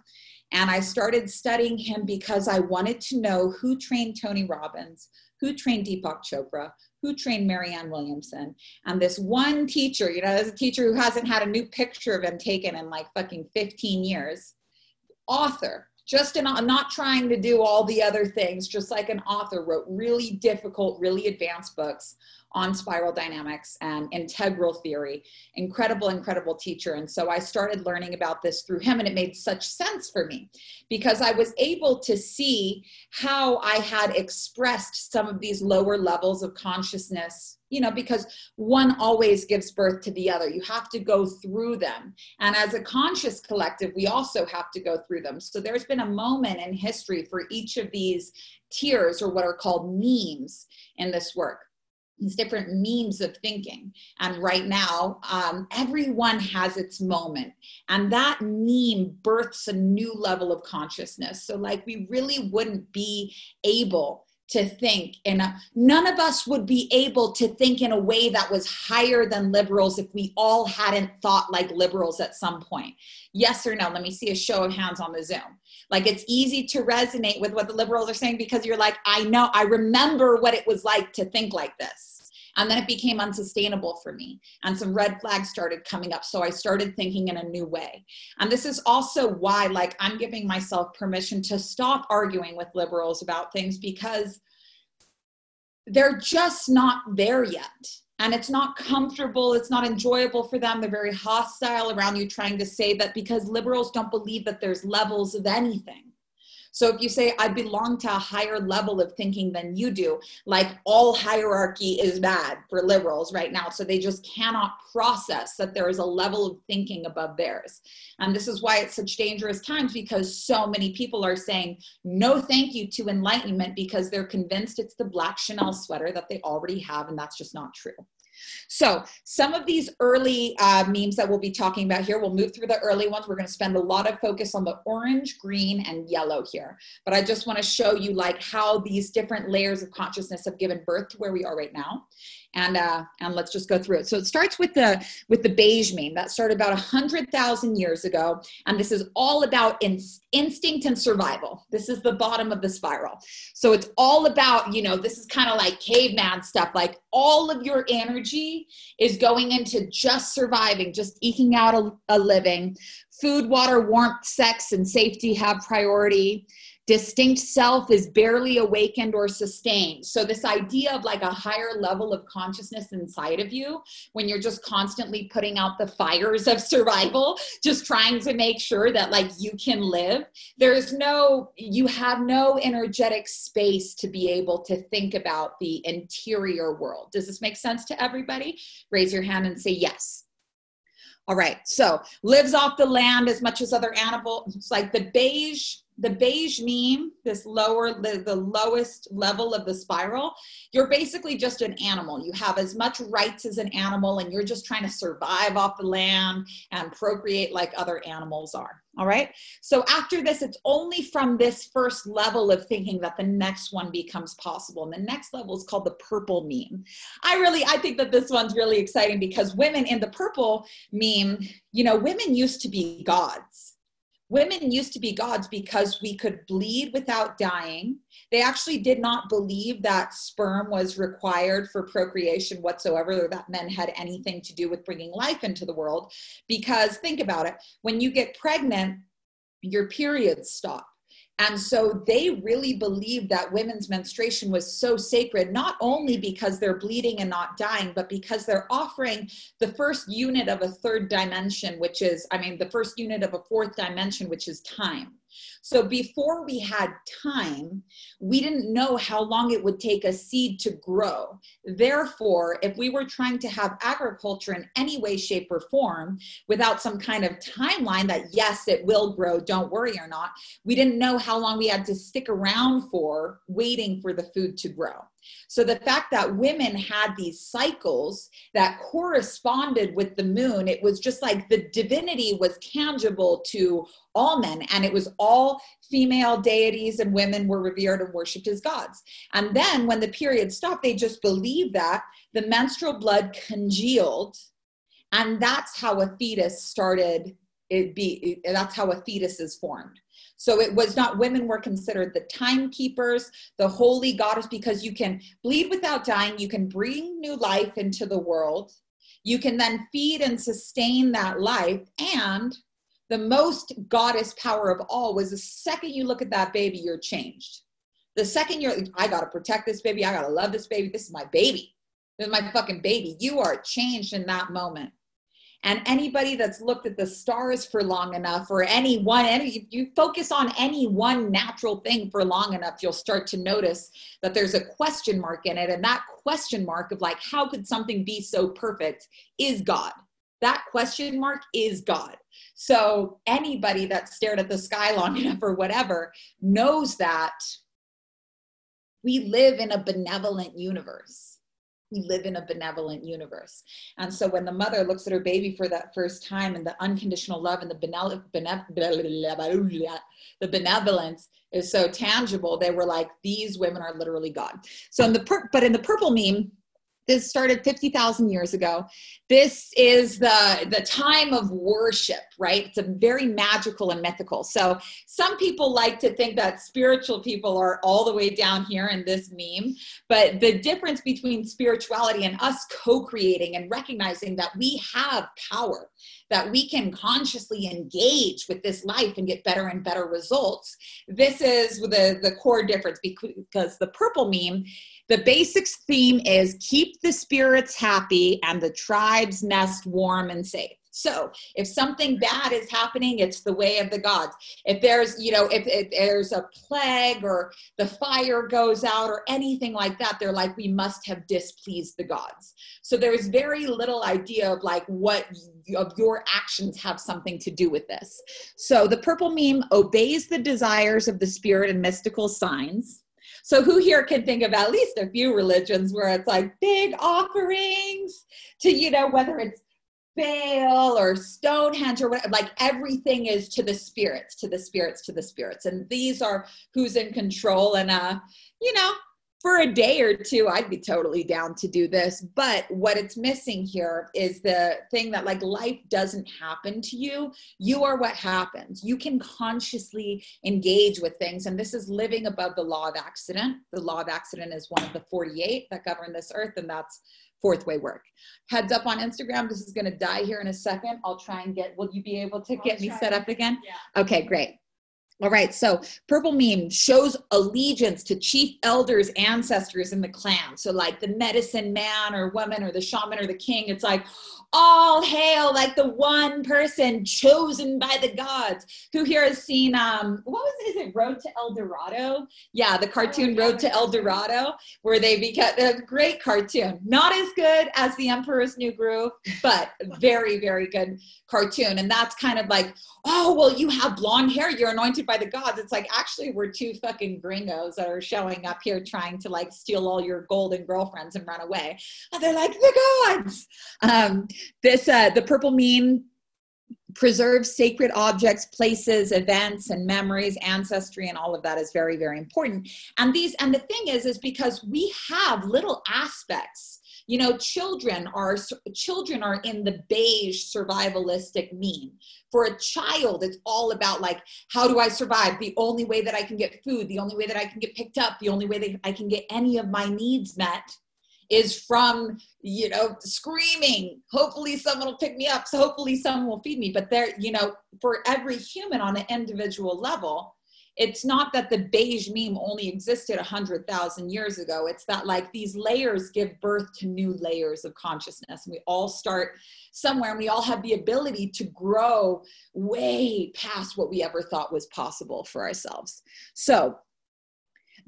And I started studying him because I wanted to know who trained Tony Robbins, who trained Deepak Chopra, who trained Marianne Williamson. And this one teacher, you know, as a teacher who hasn't had a new picture of him taken in like fucking 15 years, author, just in, not trying to do all the other things, just like an author wrote really difficult, really advanced books on spiral dynamics and integral theory. Incredible, incredible teacher. And so I started learning about this through him, and it made such sense for me because I was able to see how I had expressed some of these lower levels of consciousness you know, because one always gives birth to the other. You have to go through them. And as a conscious collective, we also have to go through them. So there's been a moment in history for each of these tiers or what are called memes in this work these different means of thinking. And right now, um, everyone has its moment. And that meme births a new level of consciousness. So, like, we really wouldn't be able to think. In a, uh, none of us would be able to think in a way that was higher than liberals if we all hadn't thought like liberals at some point. Yes or no? Let me see a show of hands on the zoom. Like it's easy to resonate with what the liberals are saying because you're like i know i remember what it was like to think like this and then it became unsustainable for me. And some red flags started coming up. So I started thinking in a new way. And this is also why, like, I'm giving myself permission to stop arguing with liberals about things because they're just not there yet. And it's not comfortable, it's not enjoyable for them. They're very hostile around you, trying to say that because liberals don't believe that there's levels of anything so if you say, I belong to a higher level of thinking than you do, like all hierarchy is bad for liberals right now. So they just cannot process that there is a level of thinking above theirs. And this is why it's such dangerous times because so many people are saying no thank you to enlightenment because they're convinced it's the black Chanel sweater that they already have, and that's just not true. So some of these early uh, memes that we'll be talking about here, we'll move through the early ones. We're going to spend a lot of focus on the orange, green, and yellow here. But I just want to show you like how these different layers of consciousness have given birth to where we are right now and uh, and let's just go through it. So it starts with the with the beige meme that started about a hundred thousand years ago, and this is all about in, instinct and survival. This is the bottom of the spiral. So it's all about you know this is kind of like caveman stuff. Like all of your energy is going into just surviving, just eking out a, a living. Food, water, warmth, sex, and safety have priority distinct self is barely awakened or sustained. So, this idea of like a higher level of consciousness inside of you, when you're just constantly putting out the fires of survival, just trying to make sure that like you can live, there's no, you have no energetic space to be able to think about the interior world. Does this make sense to everybody? Raise your hand and say yes. All right, so lives off the land as much as other animals, like the beige the beige meme, this lower, the, the lowest level of the spiral, you're basically just an animal. You have as much rights as an animal, and you're just trying to survive off the land and procreate like other animals are. All right. So after this, it's only from this first level of thinking that the next one becomes possible. And the next level is called the purple meme. I really, I think that this one's really exciting because women in the purple meme, you know, women used to be gods women used to be gods because we could bleed without dying. They actually did not believe that sperm was required for procreation whatsoever, or that men had anything to do with bringing life into the world. Because think about it when you get pregnant, your periods stop. And so they really believed that women's menstruation was so sacred, not only because they're bleeding and not dying, but because they're offering the first unit of a third dimension, which is, I mean, the first unit of a fourth dimension, which is time. So before we had time, we didn't know how long it would take a seed to grow. Therefore, if we were trying to have agriculture in any way, shape, or form without some kind of timeline that, yes, it will grow, don't worry or not, we didn't know how long we had to stick around for waiting for the food to grow. So the fact that women had these cycles that corresponded with the moon, it was just like the divinity was tangible to all men, and it was all female deities, and women were revered and worshipped as gods. And then when the period stopped, they just believed that the menstrual blood congealed, and that's how a fetus started. It be that's how a fetus is formed. So it was not women were considered the timekeepers, the holy goddess, because you can bleed without dying, you can bring new life into the world, you can then feed and sustain that life. And the most goddess power of all was the second you look at that baby, you're changed. The second you're, I gotta protect this baby, I gotta love this baby, this is my baby. This is my fucking baby. You are changed in that moment. And anybody that's looked at the stars for long enough, or any one, any, if you focus on any one natural thing for long enough, you'll start to notice that there's a question mark in it. And that question mark of like, how could something be so perfect is God. That question mark is God. So anybody that stared at the sky long enough or whatever knows that we live in a benevolent universe we live in a benevolent universe. And so when the mother looks at her baby for that first time and the unconditional love and the, benevolence, the benevolence is so tangible, they were like, these women are literally God. So in the, pur- but in the purple meme, this started 50,000 years ago. This is the, the time of worship, right? It's a very magical and mythical. So some people like to think that spiritual people are all the way down here in this meme, but the difference between spirituality and us co-creating and recognizing that we have power, that we can consciously engage with this life and get better and better results. This is the, the core difference because the purple meme the basics theme is keep the spirits happy and the tribe's nest warm and safe. So if something bad is happening, it's the way of the gods. If there's, you know, if, if, there's a plague or the fire goes out or anything like that, they're like, we must have displeased the gods. So there's very little idea of like what of your actions have something to do with this. So the purple meme obeys the desires of the spirit and mystical signs so who here can think of at least a few religions where it's like big offerings to, you know, whether it's Baal or Stonehenge or whatever, like everything is to the spirits, to the spirits, to the spirits. And these are who's in control. And, uh, you know, for a day or two, I'd be totally down to do this. But what it's missing here is the thing that like life doesn't happen to you. You are what happens. You can consciously engage with things. And this is living above the law of accident. The law of accident is one of the 48 that govern this earth, and that's fourth way work. Heads up on Instagram. This is going to die here in a second. I'll try and get, will you be able to get me set up again? Yeah. Okay, great. All right, so purple meme shows allegiance to chief elders, ancestors in the clan. So, like the medicine man or woman or the shaman or the king, it's like, all hail like the one person chosen by the gods. Who here has seen um what was it? Is it Road to El Dorado? Yeah, the cartoon oh, Road to El Dorado, where they become a great cartoon. Not as good as The Emperor's New Groove, but very, very good cartoon. And that's kind of like, oh well, you have blonde hair, you're anointed by the gods. It's like actually we're two fucking gringos that are showing up here trying to like steal all your golden girlfriends and run away. And they're like the gods. Um, this uh, the purple meme preserves sacred objects, places, events, and memories, ancestry, and all of that is very, very important. And these, and the thing is, is because we have little aspects you know children are children are in the beige survivalistic meme for a child it's all about like how do i survive? The only way that i can get food the only way that i can get picked up the only way that i can get any of my needs met is from you know screaming hopefully someone will pick me up so hopefully someone will feed me. But there you know for every human on an individual level it's not that the beige meme only existed 100,000 years ago. It's that like these layers give birth to new layers of consciousness. And we all start somewhere and we all have the ability to grow way past what we ever thought was possible for ourselves. So,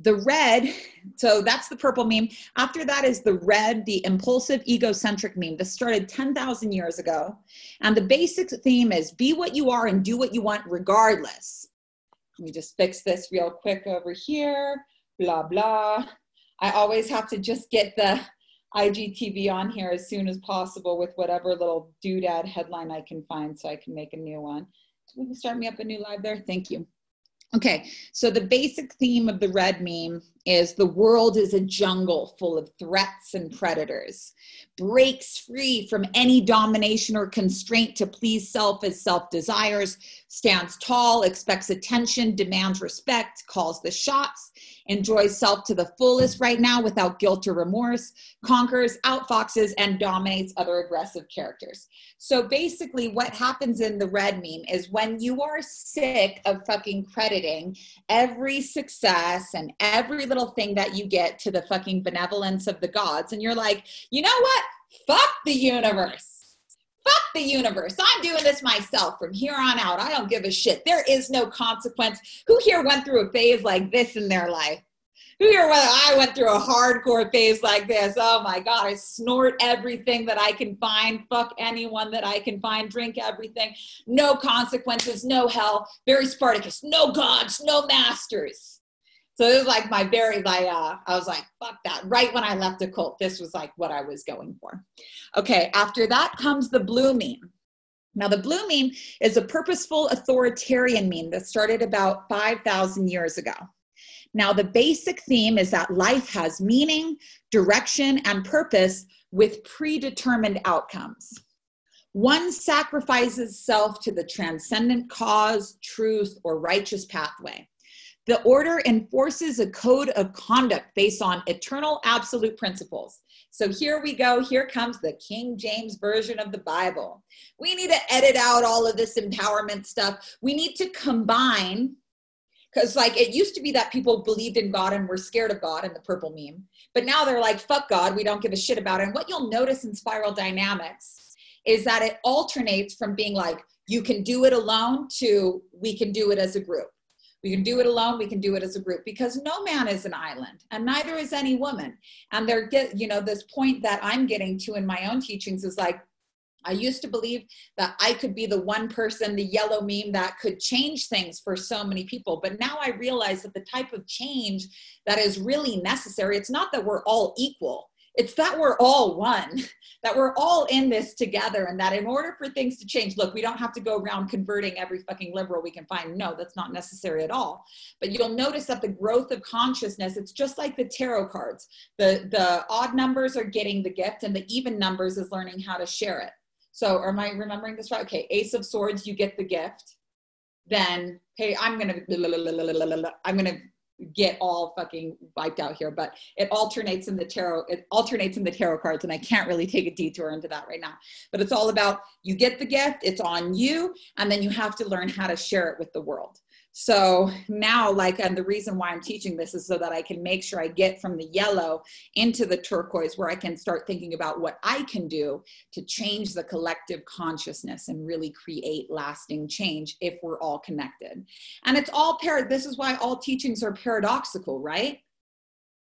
the red, so that's the purple meme. After that is the red, the impulsive egocentric meme. This started 10,000 years ago. And the basic theme is be what you are and do what you want regardless. Let me just fix this real quick over here, blah, blah. I always have to just get the IGTV on here as soon as possible with whatever little doodad headline I can find so I can make a new one. We can start me up a new live there. Thank you. Okay, so the basic theme of the red meme is the world is a jungle full of threats and predators, breaks free from any domination or constraint to please self as self desires, stands tall, expects attention, demands respect, calls the shots, enjoys self to the fullest right now without guilt or remorse, conquers, outfoxes, and dominates other aggressive characters. So basically, what happens in the red meme is when you are sick of fucking crediting every success and every little thing that you get to the fucking benevolence of the gods, and you're like, you know what? Fuck the universe fuck the universe. I'm doing this myself from here on out. I don't give a shit. There is no consequence. Who here went through a phase like this in their life? Who here went, I went through a hardcore phase like this? Oh my God, I snort everything that I can find, fuck anyone that I can find, drink everything. No consequences, no hell. Very Spartacus, no gods, no masters. So it was like my very like uh, I was like fuck that. Right when I left the cult, this was like what I was going for. Okay, after that comes the blue meme. Now the blue meme is a purposeful authoritarian meme that started about 5,000 years ago. Now the basic theme is that life has meaning, direction, and purpose with predetermined outcomes. One sacrifices self to the transcendent cause, truth, or righteous pathway. The order enforces a code of conduct based on eternal absolute principles. So here we go. Here comes the King James Version of the Bible. We need to edit out all of this empowerment stuff. We need to combine, because like it used to be that people believed in God and were scared of God in the purple meme. But now they're like, fuck God, we don't give a shit about it. And what you'll notice in spiral dynamics is that it alternates from being like, you can do it alone to we can do it as a group we can do it alone, we can do it as a group because no man is an island and neither is any woman. And they're get, you know, this point that I'm getting to in my own teachings is like, I used to believe that I could be the one person, the yellow meme that could change things for so many people. But now I realize that the type of change that is really necessary, it's not that we're all equal it's that we're all one, that we're all in this together, and that in order for things to change, look, we don't have to go around converting every fucking liberal we can find. No, that's not necessary at all. But you'll notice that the growth of consciousness, it's just like the tarot cards. The the odd numbers are getting the gift, and the even numbers is learning how to share it. So, am I remembering this right? Okay, Ace of Swords, you get the gift. Then, hey, I'm gonna, I'm gonna get all fucking wiped out here, but it alternates in the tarot, it alternates in the tarot cards, and I can't really take a detour into that right now. But it's all about you get the gift, it's on you, and then you have to learn how to share it with the world. So now, like, and the reason why I'm teaching this is so that I can make sure I get from the yellow into the turquoise, where I can start thinking about what I can do to change the collective consciousness and really create lasting change if we're all connected. And it's all par. This is why all teachings are paradoxical, right?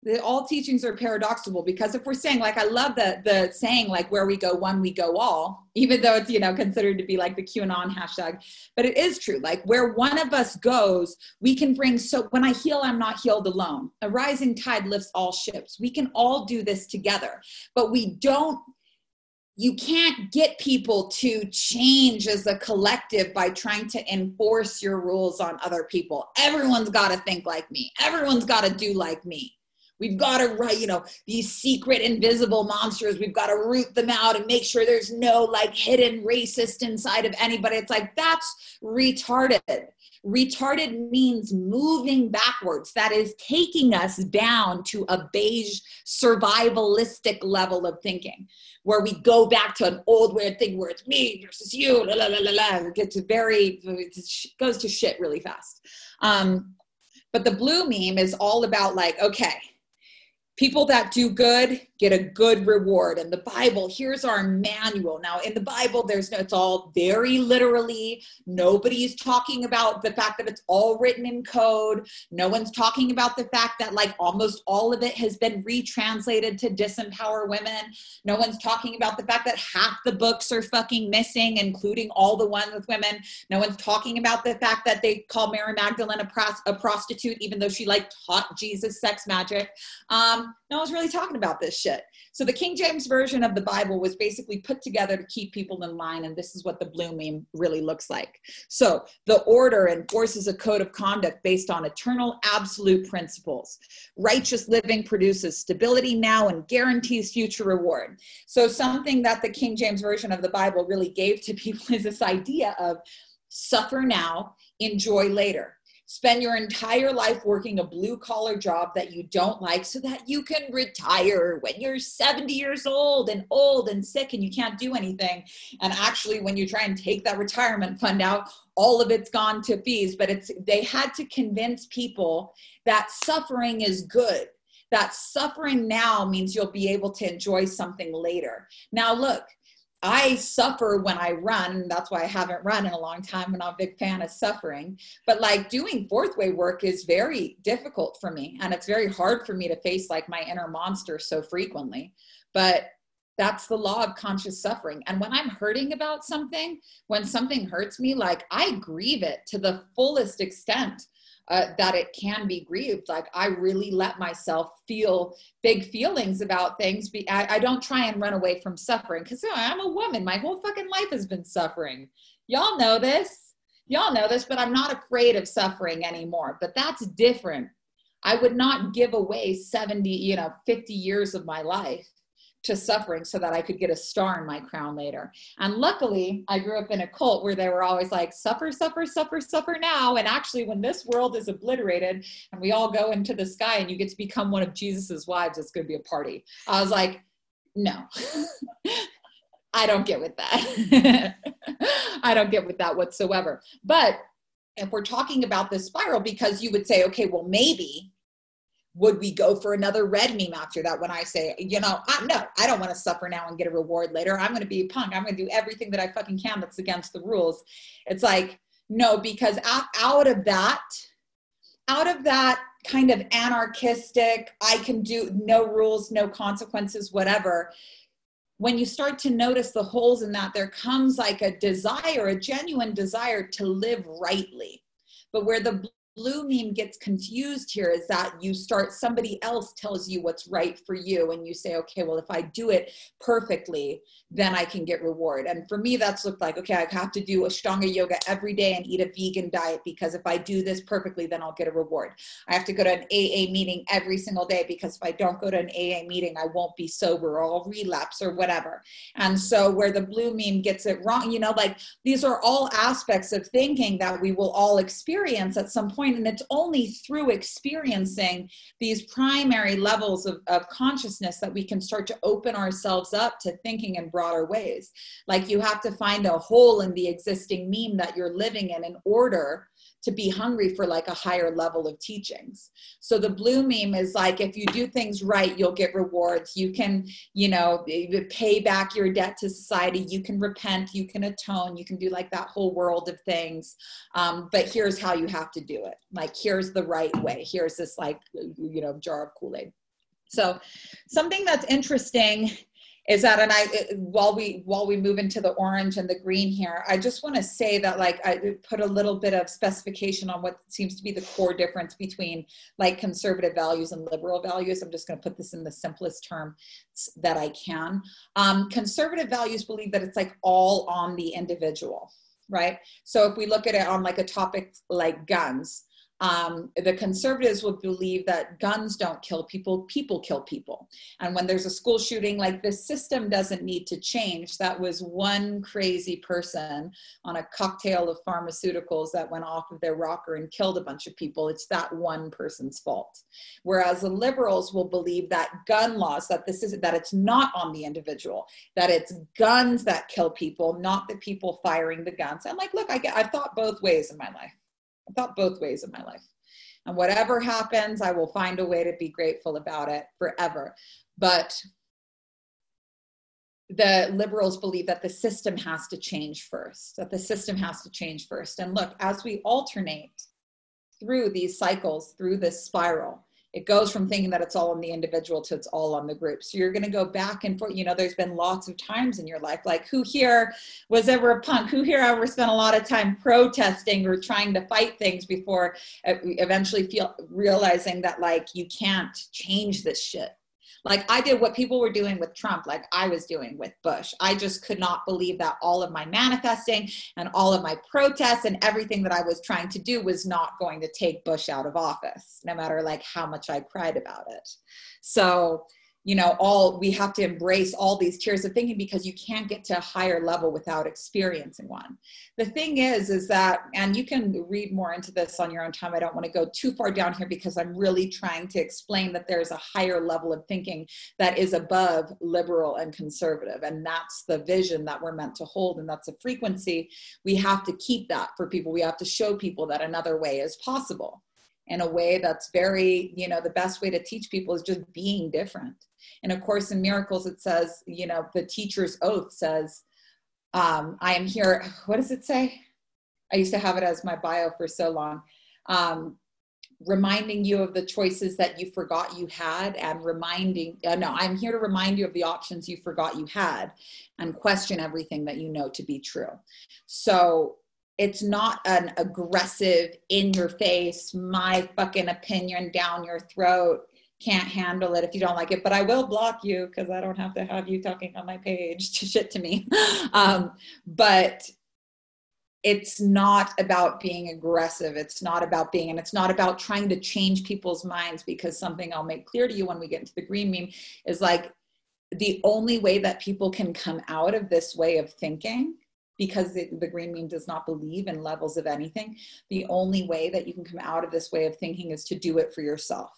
The, all teachings are paradoxical because if we're saying like i love the the saying like where we go one we go all even though it's you know considered to be like the qanon hashtag but it is true like where one of us goes we can bring so when i heal i'm not healed alone a rising tide lifts all ships we can all do this together but we don't you can't get people to change as a collective by trying to enforce your rules on other people. Everyone's got to think like me. Everyone's got to do like me. We've got to write, you know, these secret invisible monsters. We've got to root them out and make sure there's no like hidden racist inside of anybody. It's like that's retarded. Retarded means moving backwards. That is taking us down to a beige survivalistic level of thinking where we go back to an old weird thing where it's me versus you. La, la, la, la, la. It gets very, it goes to shit really fast. Um, but the blue meme is all about like, okay, people that do good get a good reward. And the bible here's our manual. Now in the bible there's no it's all very literally. Nobody's talking about the fact that it's all written in code. No one's talking about the fact that like almost all of it has been retranslated to disempower women. No one's talking about the fact that half the books are fucking missing including all the ones with women. No one's talking about the fact that they call mary magdalene a, pros- a prostitute even though she like taught jesus sex magic. Um, no one's really talking about this shit. So the King James version of the Bible was basically put together to keep people in line, and this is what the blue meme really looks like. So the order enforces a code of conduct based on eternal absolute principles. Righteous living produces stability now and guarantees future reward. So something that the King James version of the Bible really gave to people is this idea of suffer now, enjoy later spend your entire life working a blue collar job that you don't like so that you can retire when you're 70 years old and old and sick and you can't do anything. And actually when you try and take that retirement fund out all of it's gone to fees. But it's they had to convince people that suffering is good that suffering now means you'll be able to enjoy something later. Now look I suffer when I run. and That's why I haven't run in a long time. and I'm a big fan of suffering. But like doing fourth way work is very difficult for me. And it's very hard for me to face like my inner monster so frequently. But that's the law of conscious suffering. And when I'm hurting about something, when something hurts me, like I grieve it to the fullest extent uh, that it can be grieved. Like I really let myself feel big feelings about things. Be, I, I don't try and run away from suffering because you know, I'm a woman. My whole fucking life has been suffering. Y'all know this. Y'all know this, but I'm not afraid of suffering anymore. But that's different. I would not give away 70, you know, 50 years of my life to suffering so that I could get a star in my crown later. And luckily, I grew up in a cult where they were always like, suffer, suffer, suffer, suffer now. And actually, when this world is obliterated and we all go into the sky and you get to become one of Jesus's wives, it's going to be a party. I was like, no. I don't get with that. I don't get with that whatsoever. But if we're talking about this spiral, because you would say, okay, well, maybe would we go for another red meme after that when i say you know I, no i don't want to suffer now and get a reward later. I'm going to be a punk. I'm going to do everything that i fucking can that's against the rules. It's like no because out, out of that out of that kind of anarchistic i can do no rules no consequences whatever when you start to notice the holes in that there comes like a desire a genuine desire to live rightly. But where the blue meme gets confused here is that you start somebody else tells you what's right for you and you say okay well if i do it perfectly then i can get reward. And for me that's looked like okay i have to do ashtanga yoga every day and eat a vegan diet because if i do this perfectly then i'll get a reward. I have to go to an aa meeting every single day because if i don't go to an aa meeting i won't be sober or i'll relapse or whatever. And so where the blue meme gets it wrong you know like these are all aspects of thinking that we will all experience at some point point and it's only through experiencing these primary levels of, of consciousness that we can start to open ourselves up to thinking in broader ways. Like you have to find a hole in the existing meme that you're living in in order to be hungry for like a higher level of teachings. So the blue meme is like if you do things right, you'll get rewards. You can, you know, pay back your debt to society. You can repent. You can atone. You can do like that whole world of things. Um, but here's how you have to do it. Like here's the right way. Here's this like, you know, jar of Kool Aid. So, something that's interesting is that and i while we while we move into the orange and the green here i just want to say that like i put a little bit of specification on what seems to be the core difference between like conservative values and liberal values. I'm just going to put this in the simplest term that i can. Um, conservative values believe that it's like all on the individual right? So if we look at it on like a topic like guns um, the conservatives would believe that guns don't kill people, people kill people. And when there's a school shooting, like the system doesn't need to change. That was one crazy person on a cocktail of pharmaceuticals that went off of their rocker and killed a bunch of people. It's that one person's fault. Whereas the liberals will believe that gun laws, that this is that it's not on the individual, that it's guns that kill people, not the people firing the guns. I'm like, look, I get, I've thought both ways in my life. I thought both ways in my life. And whatever happens, I will find a way to be grateful about it forever. But the liberals believe that the system has to change first, that the system has to change first. And look, as we alternate through these cycles, through this spiral, it goes from thinking that it's all on the individual to it's all on the group. So you're going to go back and forth. You know, there's been lots of times in your life, like who here was ever a punk? Who here ever spent a lot of time protesting or trying to fight things before eventually feel realizing that like you can't change this shit like I did what people were doing with Trump, like I was doing with Bush. I just could not believe that all of my manifesting and all of my protests and everything that I was trying to do was not going to take Bush out of office, no matter like how much I cried about it. So you know all we have to embrace all these tiers of thinking because you can't get to a higher level without experiencing one. The thing is is that and you can read more into this on your own time i don't want to go too far down here because i'm really trying to explain that there's a higher level of thinking that is above liberal and conservative and that's the vision that we're meant to hold and that's a frequency. We have to keep that for people. We have to show people that another way is possible in a way that's very you know the best way to teach people is just being different in A Course in Miracles, it says, you know, the teacher's oath says, um, I am here. What does it say? I used to have it as my bio for so long. Um, reminding you of the choices that you forgot you had and reminding uh, no i'm here to remind you of the options you forgot you had and question everything that you know to be true so it's not an aggressive in your face my fucking opinion down your throat can't handle it if you don't like it but i will block you because i don't have to have you talking on my page to shit to me. Um, but it's not about being aggressive. It's not about being and it's not about trying to change people's minds because something i'll make clear to you when we get into the green meme is like the only way that people can come out of this way of thinking because the, the, green meme does not believe in levels of anything the only way that you can come out of this way of thinking is to do it for yourself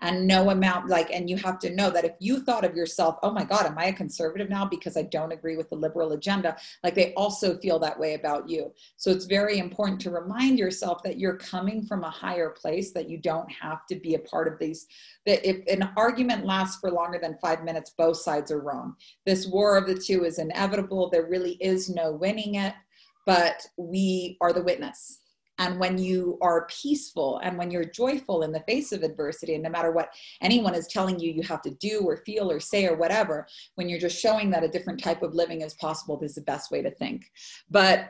and no amount like and you have to know that if you thought of yourself oh my god am i a conservative now because i don't agree with the liberal agenda? Like they also feel that way about you. So it's very important to remind yourself that you're coming from a higher place that you don't have to be a part of these that if an argument lasts for longer than five minutes both sides are wrong. This war of the two is inevitable. There really is no winning it but we are the witness and when you are peaceful and when you're joyful in the face of adversity, and no matter what anyone is telling you you have to do or feel or say or whatever, when you're just showing that a different type of living is possible, this is the best way to think. But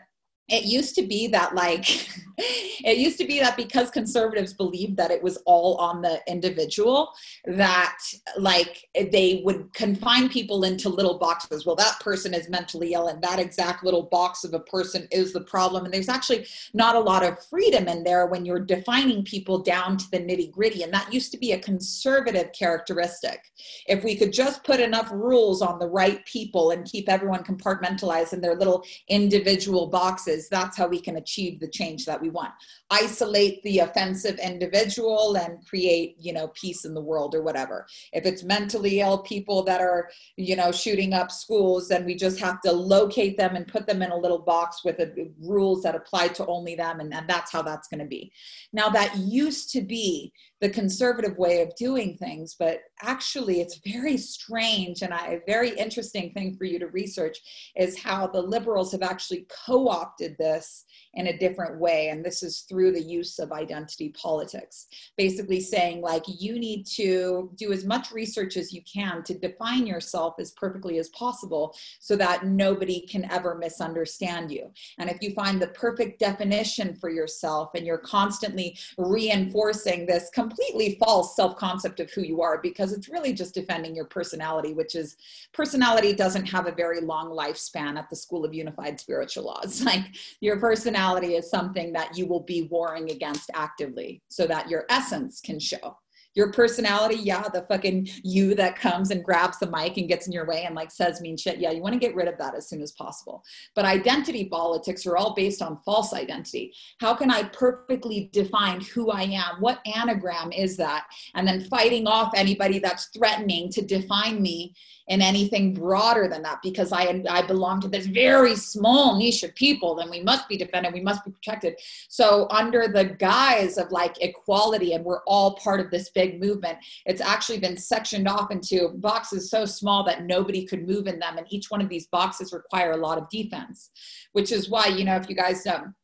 it used to be that like it used to be that because conservatives believed that it was all on the individual that like they would confine people into little boxes. Well that person is mentally ill and that exact little box of a person is the problem. And there's actually not a lot of freedom in there when you're defining people down to the nitty gritty and that used to be a conservative characteristic. If we could just put enough rules on the right people and keep everyone compartmentalized in their little individual boxes that's how we can achieve the change that we want. Isolate the offensive individual and create you know peace in the world or whatever. If it's mentally ill people that are you know shooting up schools then we just have to locate them and put them in a little box with a, rules that apply to only them and, and that's how that's going to be. Now that used to be the conservative way of doing things but actually it's very strange and a very interesting thing for you to research is how the liberals have actually co-opted this in a different way. And this is through the use of identity politics, basically saying, like, you need to do as much research as you can to define yourself as perfectly as possible so that nobody can ever misunderstand you. And if you find the perfect definition for yourself and you're constantly reinforcing this completely false self concept of who you are, because it's really just defending your personality, which is personality doesn't have a very long lifespan at the School of Unified Spiritual Laws. Like, your personality personality is something that you will be warring against actively so that your essence can show your personality, yeah, the fucking you that comes and grabs the mic and gets in your way and like says mean shit. Yeah, you want to get rid of that as soon as possible. But identity politics are all based on false identity. How can I perfectly define who I am? What Enneagram is that? And then fighting off anybody that's threatening to define me in anything broader than that because I, I belong to this very small niche of people, then we must be defended, we must be protected. So, under the guise of like equality, and we're all part of this big movement, it's actually been sectioned off into boxes so small that nobody could move in them. And each one of these boxes require a lot of defense, which is why, you know, if you guys um,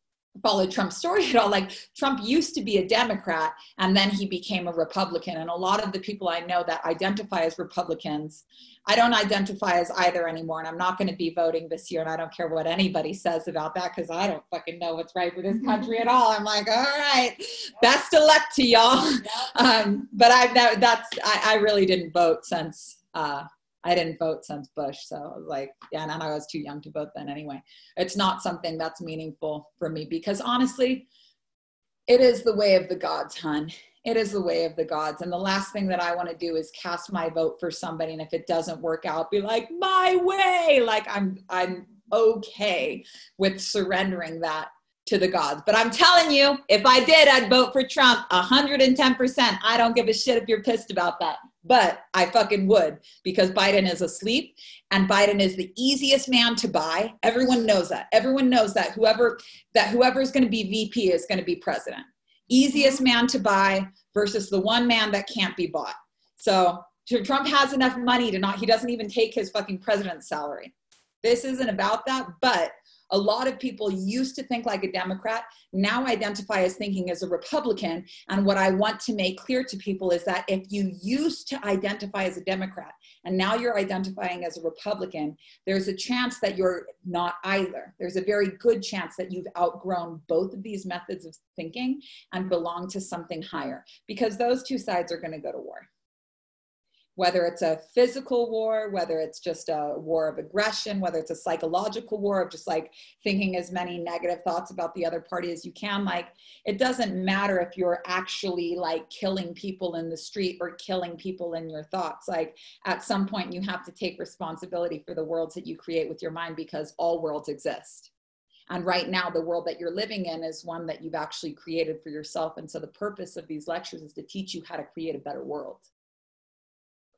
followed Trump's story at all. Like Trump used to be a Democrat and then he became a Republican. And a lot of the people I know that identify as Republicans, I don't identify as either anymore. And I'm not going to be voting this year. And I don't care what anybody says about that because I don't fucking know what's right for this country at all. I'm like, all right, best of luck to y'all. Um, but I've that's, I, I really didn't vote since, uh, I didn't vote since Bush. So like, yeah, and I was too young to vote then anyway. It's not something that's meaningful for me because honestly, it is the way of the gods, hun. It is the way of the gods. And the last thing that I want to do is cast my vote for somebody. And if it doesn't work out, be like, my way. Like I'm I'm okay with surrendering that to the gods. But I'm telling you, if I did, I'd vote for Trump 110%. I don't give a shit if you're pissed about that but I fucking would because Biden is asleep and Biden is the easiest man to buy. Everyone knows that. Everyone knows that whoever that whoever is going to be VP is going to be president. Easiest man to buy versus the one man that can't be bought. So Trump has enough money to not he doesn't even take his fucking president's salary. This isn't about that, but a lot of people used to think like a Democrat, now identify as thinking as a Republican. And what I want to make clear to people is that if you used to identify as a Democrat and now you're identifying as a Republican, there's a chance that you're not either. There's a very good chance that you've outgrown both of these methods of thinking and belong to something higher because those two sides are going to go to war whether it's a physical war, whether it's just a war of aggression, whether it's a psychological war of just like thinking as many negative thoughts about the other party as you can. Like, it doesn't matter if you're actually like killing people in the street or killing people in your thoughts. Like, at some point, you have to take responsibility for the worlds that you create with your mind because all worlds exist. And right now, the world that you're living in is one that you've actually created for yourself. And so, the purpose of these lectures is to teach you how to create a better world.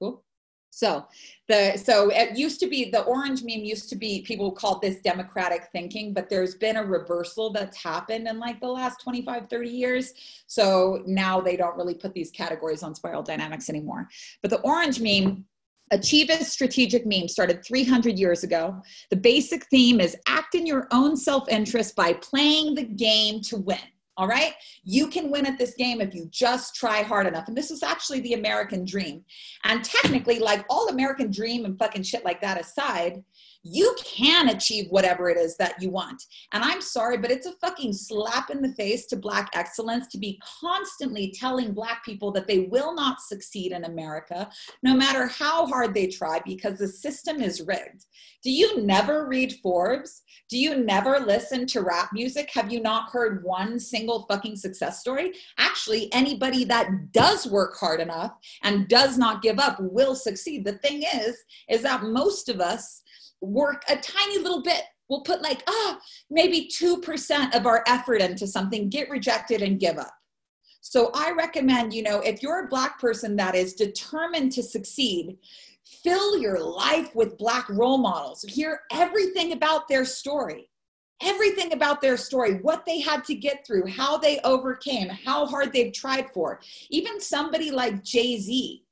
Cool. So the so it used to be the orange meme used to be people called this democratic thinking, but there's been a reversal that's happened in like the last 25, 30 years. So now they don't really put these categories on spiral dynamics anymore. But the orange meme Achievist strategic meme started 300 years ago. The basic theme is act in your own self interest by playing the game to win. All right. You can win at this game if you just try hard enough. And this is actually the American dream. And technically, like all American dream and fucking shit like that aside, you can achieve whatever it is that you want. And I'm sorry, but it's a fucking slap in the face to Black excellence to be constantly telling Black people that they will not succeed in America, no matter how hard they try, because the system is rigged. Do you never read Forbes? Do you never listen to rap music? Have you not heard one single fucking success story? Actually, anybody that does work hard enough and does not give up will succeed. The thing is, is that most of us work a tiny little bit. We'll put like, ah, oh, maybe 2% of our effort into something, get rejected and give up. So I recommend, you know, if you're a Black person that is determined to succeed, fill your life with Black role models. Hear everything about their story, everything about their story, what they had to get through, how they overcame, how hard they've tried for. Even somebody like Jay Z,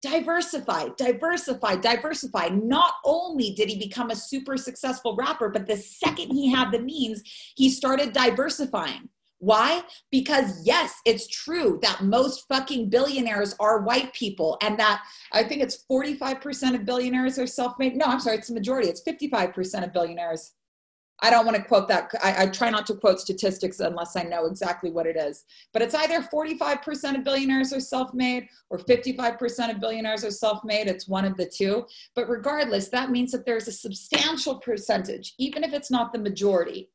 diversify, diversify, diversify. Not only did he become a super successful rapper, but the second he had the means, he started diversifying. Why? Because yes, it's true that most fucking billionaires are white people, and that I think it's 45% of billionaires are self made. No, I'm sorry, it's the majority. It's 55% of billionaires I don't want to quote that. I, I, try not to quote statistics unless I know exactly what it is. But it's either 45% of billionaires are self made or 55% of billionaires are self made. It's one of the two. But regardless, that means that there's a substantial percentage, even if it's not the majority,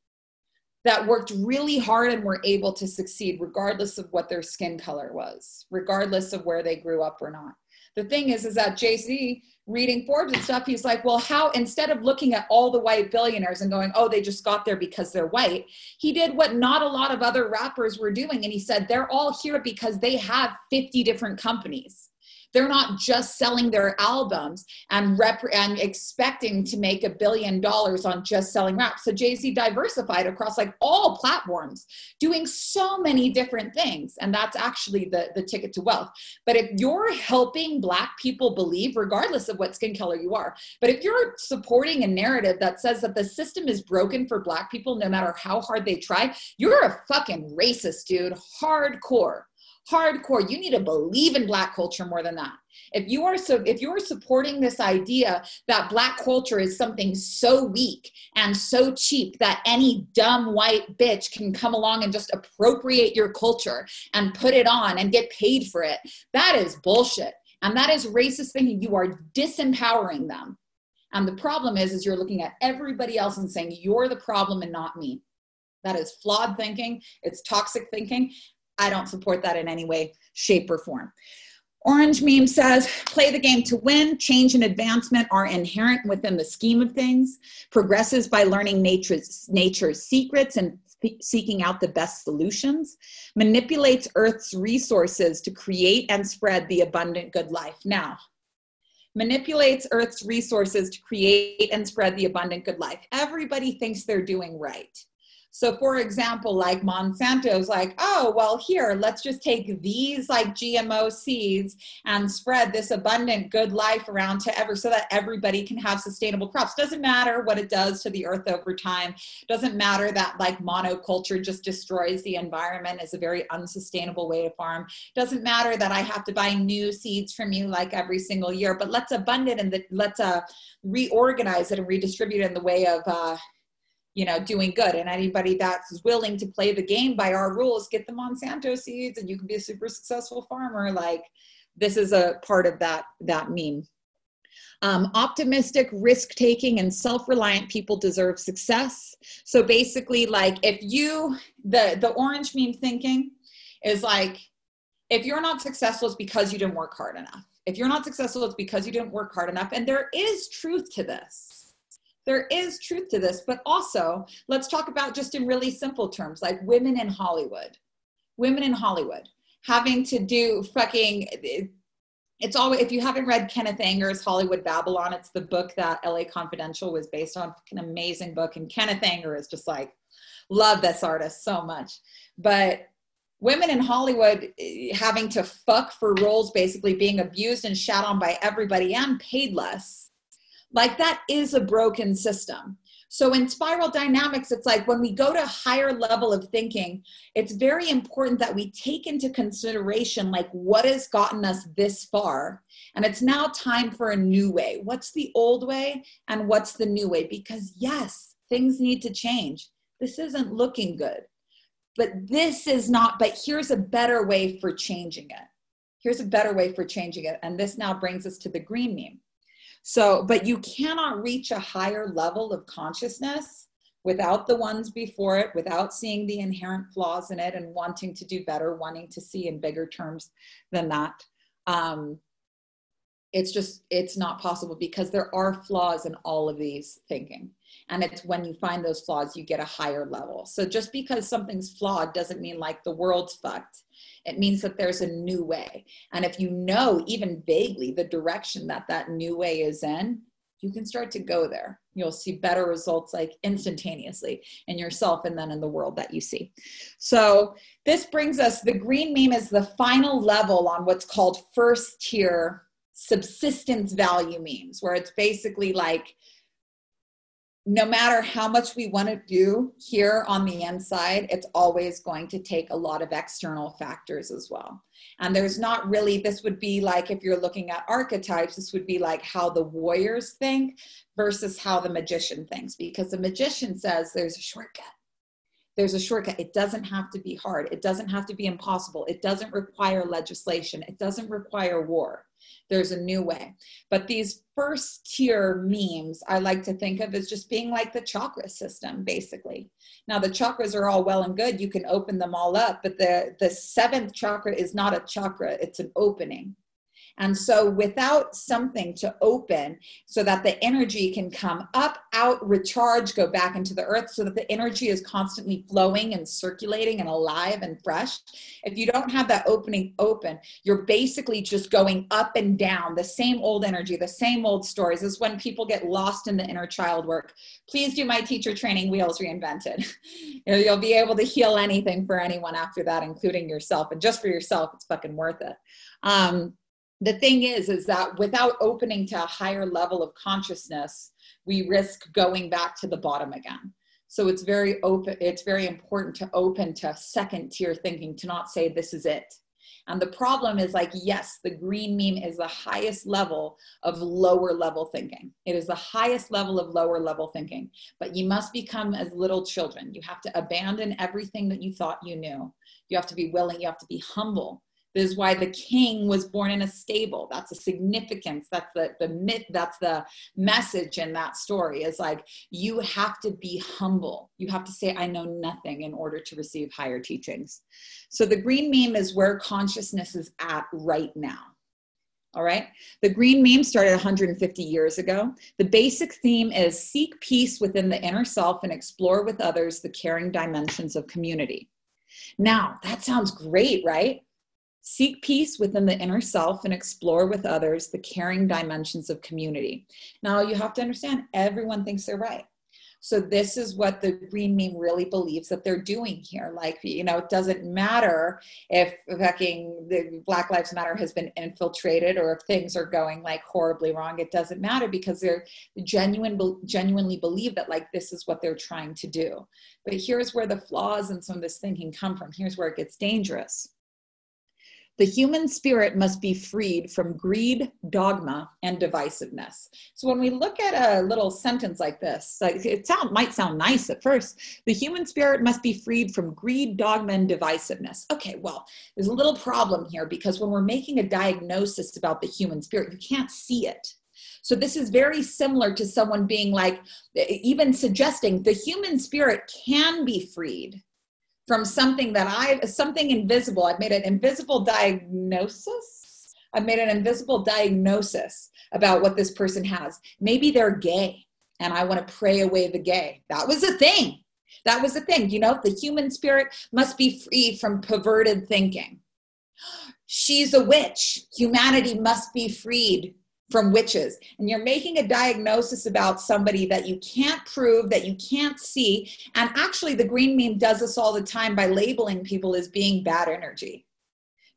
that worked really hard and were able to succeed, regardless of what their skin color was, regardless of where they grew up or not. The thing is, is that Jay Z reading Forbes and stuff, he's like, well, how, instead of looking at all the white billionaires and going, oh, they just got there because they're white, he did what not a lot of other rappers were doing. And he said, they're all here because they have 50 different companies. They're not just selling their albums and rep- and expecting to make a billion dollars on just selling rap. So Jay-Z diversified across like all platforms, doing so many different things. And that's actually the, the ticket to wealth. But if you're helping black people believe, regardless of what skin color you are, but if you're supporting a narrative that says that the system is broken for black people no matter how hard they try, you're a fucking racist, dude. Hardcore hardcore. You need to believe in black culture more than that. If you are so if you are supporting this idea that black culture is something so weak and so cheap that any dumb white bitch can come along and just appropriate your culture and put it on and get paid for it that is bullshit. And that is racist thinking. You are disempowering them. And the problem is is you're looking at everybody else and saying you're the problem and not me. That is flawed thinking. It's toxic thinking I don't support that in any way, shape, or form. Orange Meme says, play the game to win. Change and advancement are inherent within the scheme of things. Progresses by learning nature's, nature's secrets and seeking out the best solutions. Manipulates Earth's resources to create and spread the abundant good life. Now, manipulates Earth's resources to create and spread the abundant good life. Everybody thinks they're doing right. So, for example, like Monsanto's like, oh, well, here, let's just take these like GMO seeds and spread this abundant good life around to ever so that everybody can have sustainable crops. Doesn't matter what it does to the earth over time. Doesn't matter that like monoculture just destroys the environment is a very unsustainable way to farm. Doesn't matter that I have to buy new seeds from you like every single year, but let's abundant and let's uh, reorganize it and redistribute it in the way of uh, you know doing good. And anybody that's willing to play the game by our rules get the monsanto seeds and you can be a super successful farmer. Like this is a part of that that meme. Um, optimistic risk taking and self-reliant people deserve success. So basically like if you the the orange meme thinking is like if you're not successful it's because you didn't work hard enough. If you're not successful it's because you didn't work hard enough. And there is truth to this there is truth to this, but also let's talk about just in really simple terms, like women in Hollywood. Women in Hollywood having to do fucking it's always if you haven't read Kenneth Anger's Hollywood Babylon, it's the book that LA Confidential was based on. An amazing book, and Kenneth Anger is just like love this artist so much. But women in Hollywood eh, having to fuck for roles, basically being abused and shat on by everybody and paid less like that is a broken system. So in spiral dynamics, it's like when we go to a higher level of thinking, it's very important that we take into consideration like what has gotten us this far. And it's now time for a new way. What's the old way and what's the new way? Because yes, things need to change. This isn't looking good. But this is not, but here's a better way for changing it. Here's a better way for changing it. And this now brings us to the green meme. So, but you cannot reach a higher level of consciousness without the ones before it, without seeing the inherent flaws in it and wanting to do better, wanting to see in bigger terms than that. Um, it's just, it's not possible because there are flaws in all of these thinking. And it's when you find those flaws, you get a higher level. So just because something's flawed doesn't mean like the world's fucked it means that there's a new way. And if you know even vaguely the direction that that new way is in, you can start to go there. You'll see better results like instantaneously in yourself and then in the world that you see. So, this brings us the green meme is the final level on what's called first tier subsistence value memes, where it's basically like no matter how much we want to do here on the inside, it's always going to take a lot of external factors as well. And there's not really, this would be like if you're looking at archetypes, this would be like how the warriors think versus how the magician thinks, because the magician says there's a shortcut there's a shortcut. It doesn't have to be hard. It doesn't have to be impossible. It doesn't require legislation. It doesn't require war. There's a new way. But these first tier memes, I like to think of as just being like the chakra system, basically. Now, the chakras are all well and good. You can open them all up, but the, the seventh chakra is not a chakra, it's an opening. And so, without something to open so that the energy can come up, out, recharge, go back into the earth, so that the energy is constantly flowing and circulating and alive and fresh, if you don't have that opening open, you're basically just going up and down the same old energy, the same old stories. This is when people get lost in the inner child work. Please do my teacher training, Wheels Reinvented. You'll be able to heal anything for anyone after that, including yourself. And just for yourself, it's fucking worth it. Um, the thing is is that without opening to a higher level of consciousness we risk going back to the bottom again. So it's very open it's very important to open to second tier thinking to not say this is it. And the problem is like yes the green meme is the highest level of lower level thinking. It is the highest level of lower level thinking. But you must become as little children. You have to abandon everything that you thought you knew. You have to be willing you have to be humble this is why the king was born in a stable. That's a significance. That's the, the myth. That's the message in that story is like, you have to be humble. You have to say, I know nothing in order to receive higher teachings. So the green meme is where consciousness is at right now. All right. The green meme started 150 years ago. The basic theme is seek peace within the inner self and explore with others the caring dimensions of community. Now, that sounds great, right? Seek peace within the inner self and explore with others the caring dimensions of community. Now, you have to understand everyone thinks they're right. So, this is what the green meme really believes that they're doing here. Like, you know, it doesn't matter if fucking the Black Lives Matter has been infiltrated or if things are going like horribly wrong. It doesn't matter because they're genuine, genuinely believe that like this is what they're trying to do. But here's where the flaws in some of this thinking come from. Here's where it gets dangerous the human spirit must be freed from greed, dogma, and divisiveness. So when we look at a little sentence like this, like it sound, might sound nice at first. The human spirit must be freed from greed, dogma, and divisiveness. Okay, well, there's a little problem here because when we're making a diagnosis about the human spirit, you can't see it. So this is very similar to someone being like, even suggesting the human spirit can be freed from something that I, something invisible. I've made an invisible diagnosis. I've made an invisible diagnosis about what this person has. Maybe they're gay and I want to pray away the gay. That was a thing. That was a thing. You know, the human spirit must be free from perverted thinking. She's a witch. Humanity must be freed from witches. And you're making a diagnosis about somebody that you can't prove that you can't see. And actually the green meme does this all the time by labeling people as being bad energy.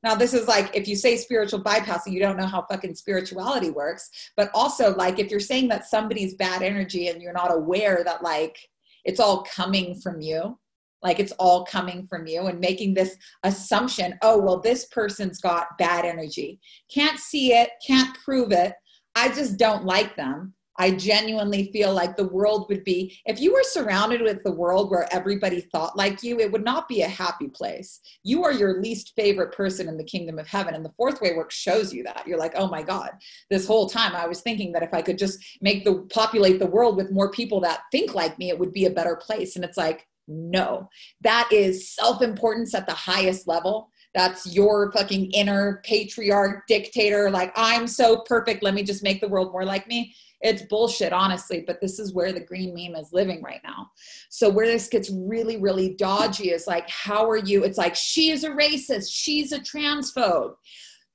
Now this is like if you say spiritual bypassing you don't know how fucking spirituality works. But also like if you're saying that somebody's bad energy and you're not aware that like it's all coming from you like it's all coming from you and making this assumption oh well this person's got bad energy can't see it can't prove it I just don't like them. I genuinely feel like the world would be, if you were surrounded with the world where everybody thought like you, it would not be a happy place. You are your least favorite person in the kingdom of heaven. And the fourth way work shows you that. You're like, oh my God, this whole time I was thinking that if I could just make the populate the world with more people that think like me, it would be a better place. And it's like, no, that is self importance at the highest level. That's your fucking inner patriarch dictator like i'm so perfect let me just make the world more like me. It's bullshit honestly but this is where the green meme is living right now. So where this gets really really dodgy is like how are you it's like she is a racist she's a transphobe.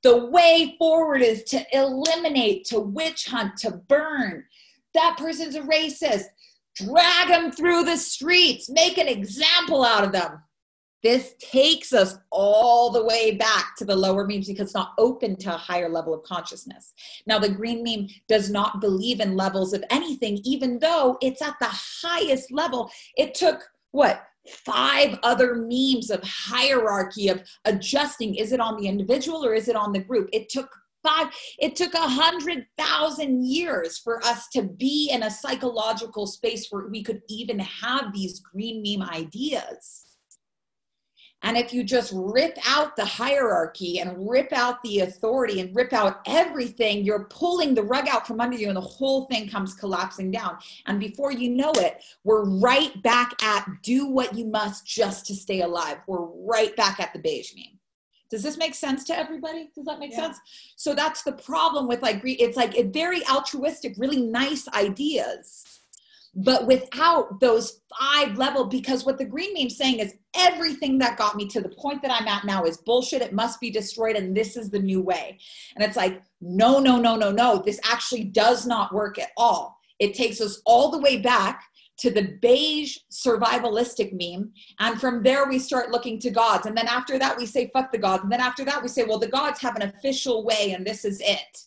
The way forward is to eliminate to witch hunt to burn. That person's a racist drag them through the streets make an example out of them This takes us all the way back to the lower memes because it's not open to a higher level of consciousness. Now, the green meme does not believe in levels of anything, even though it's at the highest level. It took what? Five other memes of hierarchy of adjusting. Is it on the individual or is it on the group? It took five it took a hundred thousand years for us to be in a psychological space where we could even have these green meme ideas and if you just rip out the hierarchy and rip out the authority and rip out everything, you're pulling the rug out from under you and the whole thing comes collapsing down. And before you know it, we're right back at do what you must just to stay alive. We're right back at the beige meme. Does this make sense to everybody? Does that make yeah. sense? So that's the problem with like, it's like a very altruistic, really nice ideas but without those five level because what the green meme saying is everything that got me to the point that i'm at now is bullshit it must be destroyed and this is the new way and it's like no no no no no this actually does not work at all it takes us all the way back to the beige survivalistic meme. And from there, we start looking to gods. And then after that, we say, fuck the gods. And then after that, we say, well, the gods have an official way, and this is it.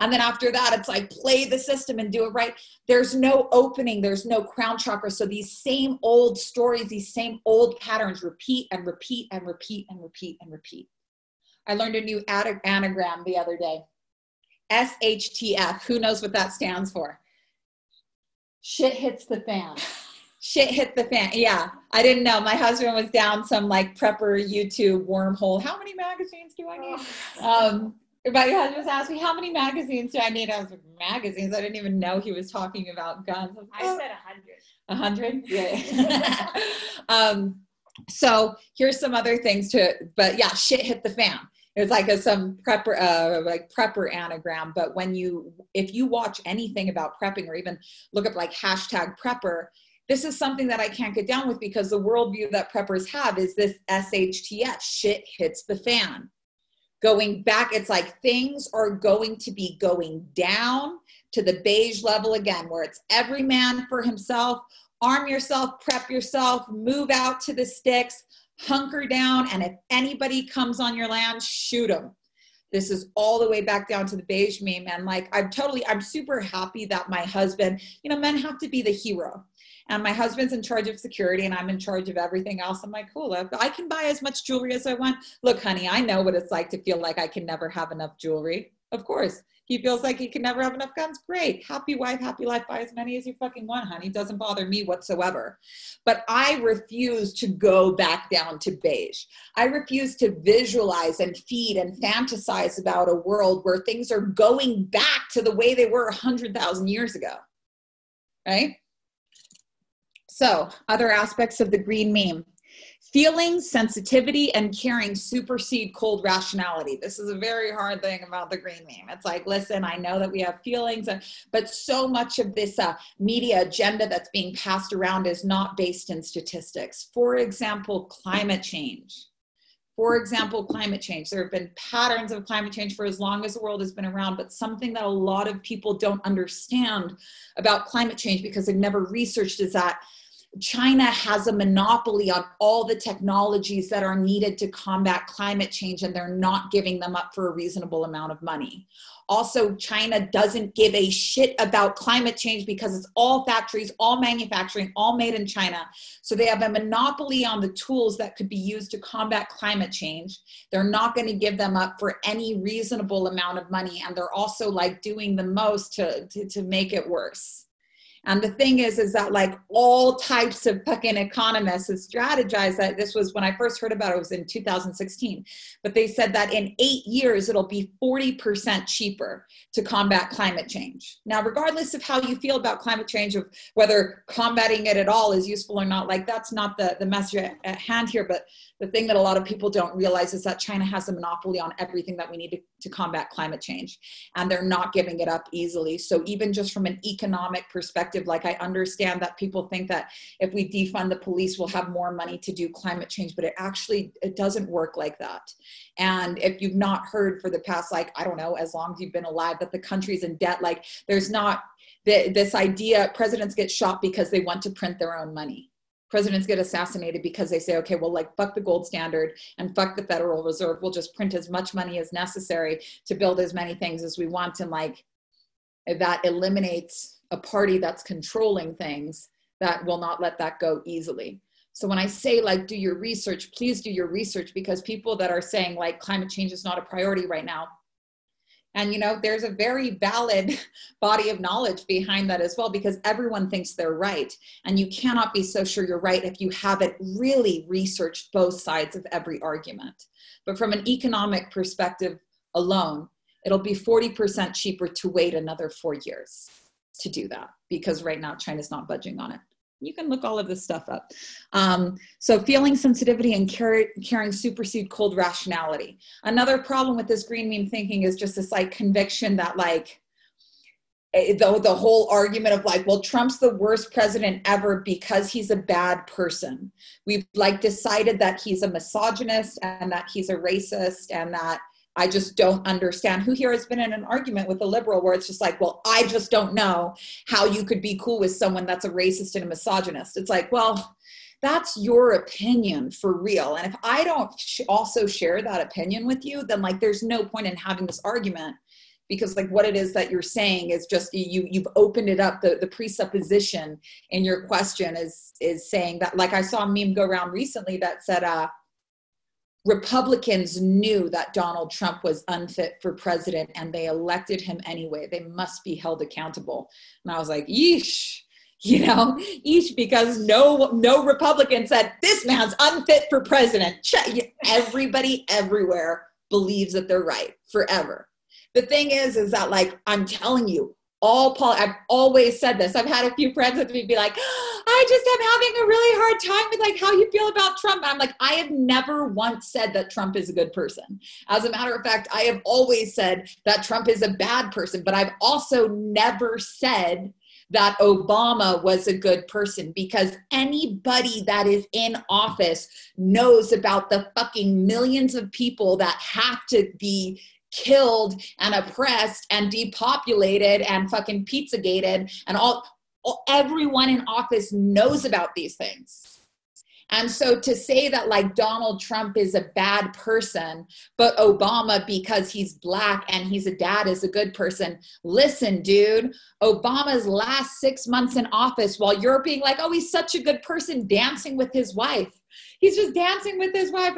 And then after that, it's like play the system and do it right. There's no opening, there's no crown chakra. So these same old stories, these same old patterns repeat and repeat and repeat and repeat and repeat. I learned a new anagram the other day SHTF. Who knows what that stands for? Shit hits the fan. Shit hit the fan. Yeah, I didn't know. My husband was down some like prepper YouTube wormhole. How many magazines do I need? Um, my husband asking me how many magazines do I need. I was like, magazines. I didn't even know he was talking about guns. I, I said a hundred. A hundred? Yeah. um, so here's some other things to, but yeah, shit hit the fan. It's like a, some prepper, uh, like prepper anagram. But when you, if you watch anything about prepping or even look up like hashtag prepper, this is something that I can't get down with because the worldview that preppers have is this SHTF shit hits the fan going back it's like things are going to be going down to the beige level again where it's every man for himself arm yourself prep yourself move out to the sticks hunker down and if anybody comes on your land shoot them this is all the way back down to the beige meme and like i'm totally i'm super happy that my husband you know men have to be the hero and my husband's in charge of security and I'm in charge of everything else. I'm like, cool, I can buy as much jewelry as I want. Look, honey, I know what it's like to feel like I can never have enough jewelry. Of course. He feels like he can never have enough guns. Great. Happy wife, happy life. Buy as many as you fucking want, honey. Doesn't bother me whatsoever. But I refuse to go back down to beige. I refuse to visualize and feed and fantasize about a world where things are going back to the way they were 100,000 years ago. Right? So, other aspects of the green meme. Feeling, sensitivity, and caring supersede cold rationality. This is a very hard thing about the green meme. It's like, listen, I know that we have feelings, but so much of this uh, media agenda that's being passed around is not based in statistics. For example, climate change. For example, climate change. There have been patterns of climate change for as long as the world has been around, but something that a lot of people don't understand about climate change because they've never researched is that China has a monopoly on all the technologies that are needed to combat climate change, and they're not giving them up for a reasonable amount of money. Also, China doesn't give a shit about climate change because it's all factories, all manufacturing, all made in China. So they have a monopoly on the tools that could be used to combat climate change. They're not going to give them up for any reasonable amount of money. And they're also like doing the most to, to, to make it worse. And the thing is, is that like all types of fucking economists have strategized that this was when I first heard about it, it was in 2016. But they said that in eight years, it'll be 40% cheaper to combat climate change. Now, regardless of how you feel about climate change, of whether combating it at all is useful or not, like that's not the, the message at hand here. But the thing that a lot of people don't realize is that China has a monopoly on everything that we need to, to combat climate change. And they're not giving it up easily. So even just from an economic perspective, like I understand that people think that if we defund the police, we'll have more money to do climate change, but it actually, it doesn't work like that. And if you've not heard for the past, like, I don't know, as long as you've been alive, that the country's in debt, like there's not, the, this idea presidents get shot because they want to print their own money presidents get assassinated because they say, okay, well, like, fuck the gold standard and fuck the Federal Reserve. We'll just print as much money as necessary to build as many things as we want. And like, that eliminates a party that's controlling things that will not let that go easily. So when I say like do your research, please do your research because people that are saying like climate change is not a priority right now. And you know, there's a very valid body of knowledge behind that as well because everyone thinks they're right. And you cannot be so sure you're right if you haven't really researched both sides of every argument. But from an economic perspective alone, it'll be 40% cheaper to wait another four years to do that because right now China's not budging on it you can look all of this stuff up. Um, so feeling sensitivity and care, caring supersede cold rationality. Another problem with this green meme thinking is just this like conviction that like eh, the, the whole argument of like well trump's the worst president ever because he's a bad person we've like decided that he's a misogynist and that he's a racist and that I just don't understand. Who here has been in an argument with a liberal where it's just like, well, I just don't know how you could be cool with someone that's a racist and a misogynist. It's like, well, that's your opinion for real. And if I don't sh- also share that opinion with you, then like there's no point in having this argument because like what it is that you're saying is just you you've opened it up the the presupposition in your question is is saying that like i saw a meme go around recently that said uh Republicans knew that Donald Trump was unfit for president and they elected him anyway. They must be held accountable. And I was like, yeesh, you know, each because no no Republican said this man's unfit for president. Everybody everywhere believes that they're right forever. The thing is, is that like I'm telling you, all Paul, I've always said this. I've had a few friends with me be like, I just am having a really hard time with like how you feel about Trump. I'm like, I have never once said that Trump is a good person. As a matter of fact, I have always said that Trump is a bad person, but I've also never said that Obama was a good person because anybody that is in office knows about the fucking millions of people that have to be killed and oppressed and depopulated and fucking pizza gated and all, all everyone in office knows about these things and so to say that like Donald Trump is a bad person, but Obama, because he's black and he's a dad, is a good person. Listen, dude, Obama's last six months in office while you're being like, oh, he's such a good person dancing with his wife. He's just dancing with his wife.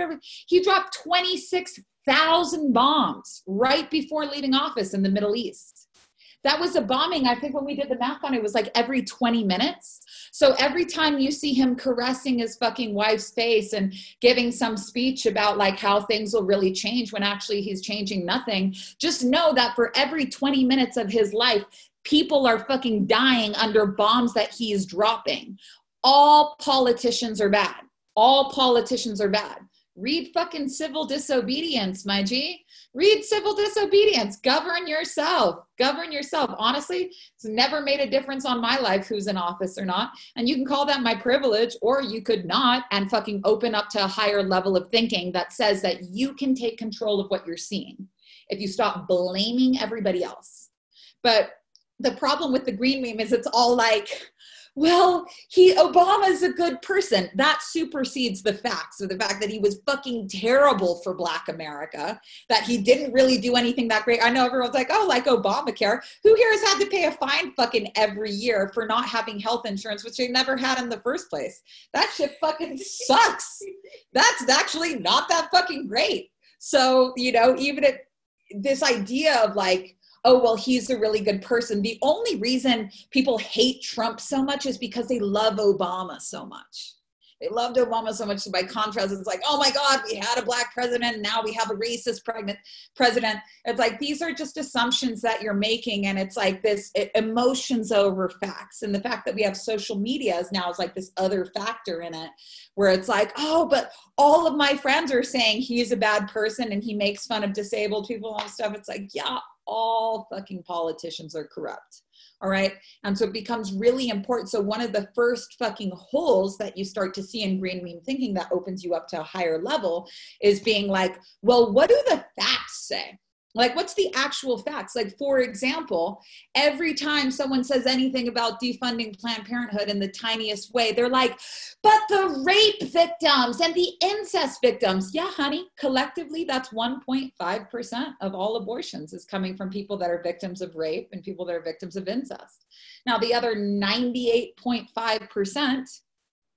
He dropped 26 thousand bombs right before leaving office in the Middle East. That was a bombing. I think when we did the math on it, it was like every 20 minutes. So every time you see him caressing his fucking wife's face and giving some speech about like how things will really change when actually he's changing nothing, just know that for every 20 minutes of his life, people are fucking dying under bombs that he's dropping. All politicians are bad. All politicians are bad. Read fucking civil disobedience, my G. Read civil disobedience. Govern yourself. Govern yourself. Honestly, it's never made a difference on my life who's in office or not. And you can call that my privilege, or you could not and fucking open up to a higher level of thinking that says that you can take control of what you're seeing if you stop blaming everybody else. But the problem with the green meme is it's all like, well, he Obama's a good person. That supersedes the facts of the fact that he was fucking terrible for Black America, that he didn't really do anything that great. I know everyone's like, oh, like Obamacare. Who here has had to pay a fine fucking every year for not having health insurance, which they never had in the first place? That shit fucking sucks. That's actually not that fucking great. So, you know, even if this idea of like, oh, well, he's a really good person. The only reason people hate Trump so much is because they love Obama so much. They loved Obama so much. So by contrast, it's like, oh my God, we had a black president. Now we have a racist pregnant president. It's like these are just assumptions that you're making, and it's like this it, emotions over facts. And the fact that we have social media is now is like this other factor in it, where it's like, oh, but all of my friends are saying he's a bad person and he makes fun of disabled people and stuff. It's like, yeah, all fucking politicians are corrupt. All right. And so it becomes really important. So, one of the first fucking holes that you start to see in green meme thinking that opens you up to a higher level is being like, well, what do the facts say? Like, what's the actual facts? Like, for example, every time someone says anything about defunding Planned Parenthood in the tiniest way, they're like, but the rape victims and the incest victims. Yeah, honey, collectively, that's 1.5% of all abortions is coming from people that are victims of rape and people that are victims of incest. Now, the other 98.5%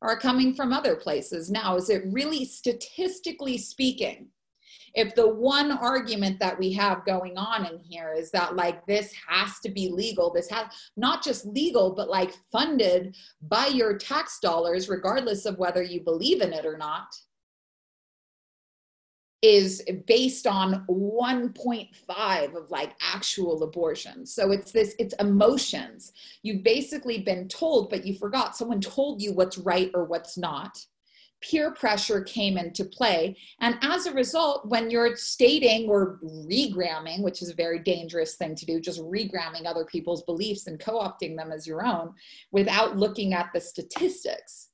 are coming from other places. Now, is it really statistically speaking? If the one argument that we have going on in here is that like this has to be legal this has not just legal but like funded by your tax dollars regardless of whether you believe in it or not is based on 1.5 of like actual abortions. So it's this, it's emotions. You've basically been told, but you forgot someone told you what's right or what's not peer pressure came into play. And as a result, when you're stating or regramming, which is a very dangerous thing to do, just regramming other people's beliefs and co opting them as your own without looking at the statistics.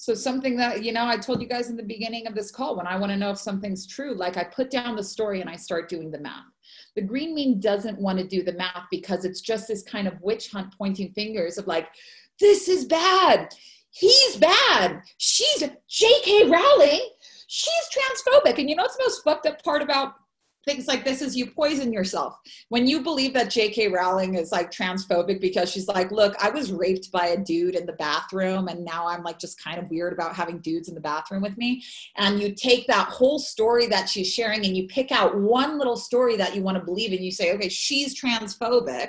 So, something that, you know, I told you guys in the beginning of this call when I want to know if something's true, like I put down the story and I start doing the math. The green meme doesn't want to do the math because it's just this kind of witch hunt pointing fingers of like, this is bad he's bad. She's J.K. Rowling. She's transphobic. And you know what's the most fucked up part about things like this is you poison yourself. When you believe that J.K. Rowling is like transphobic because she's like, look, I was raped by a dude in the bathroom and now I'm like just kind of weird about having dudes in the bathroom with me. And you take that whole story that she's sharing and you pick out one little story that you want to believe and you say, okay, she's transphobic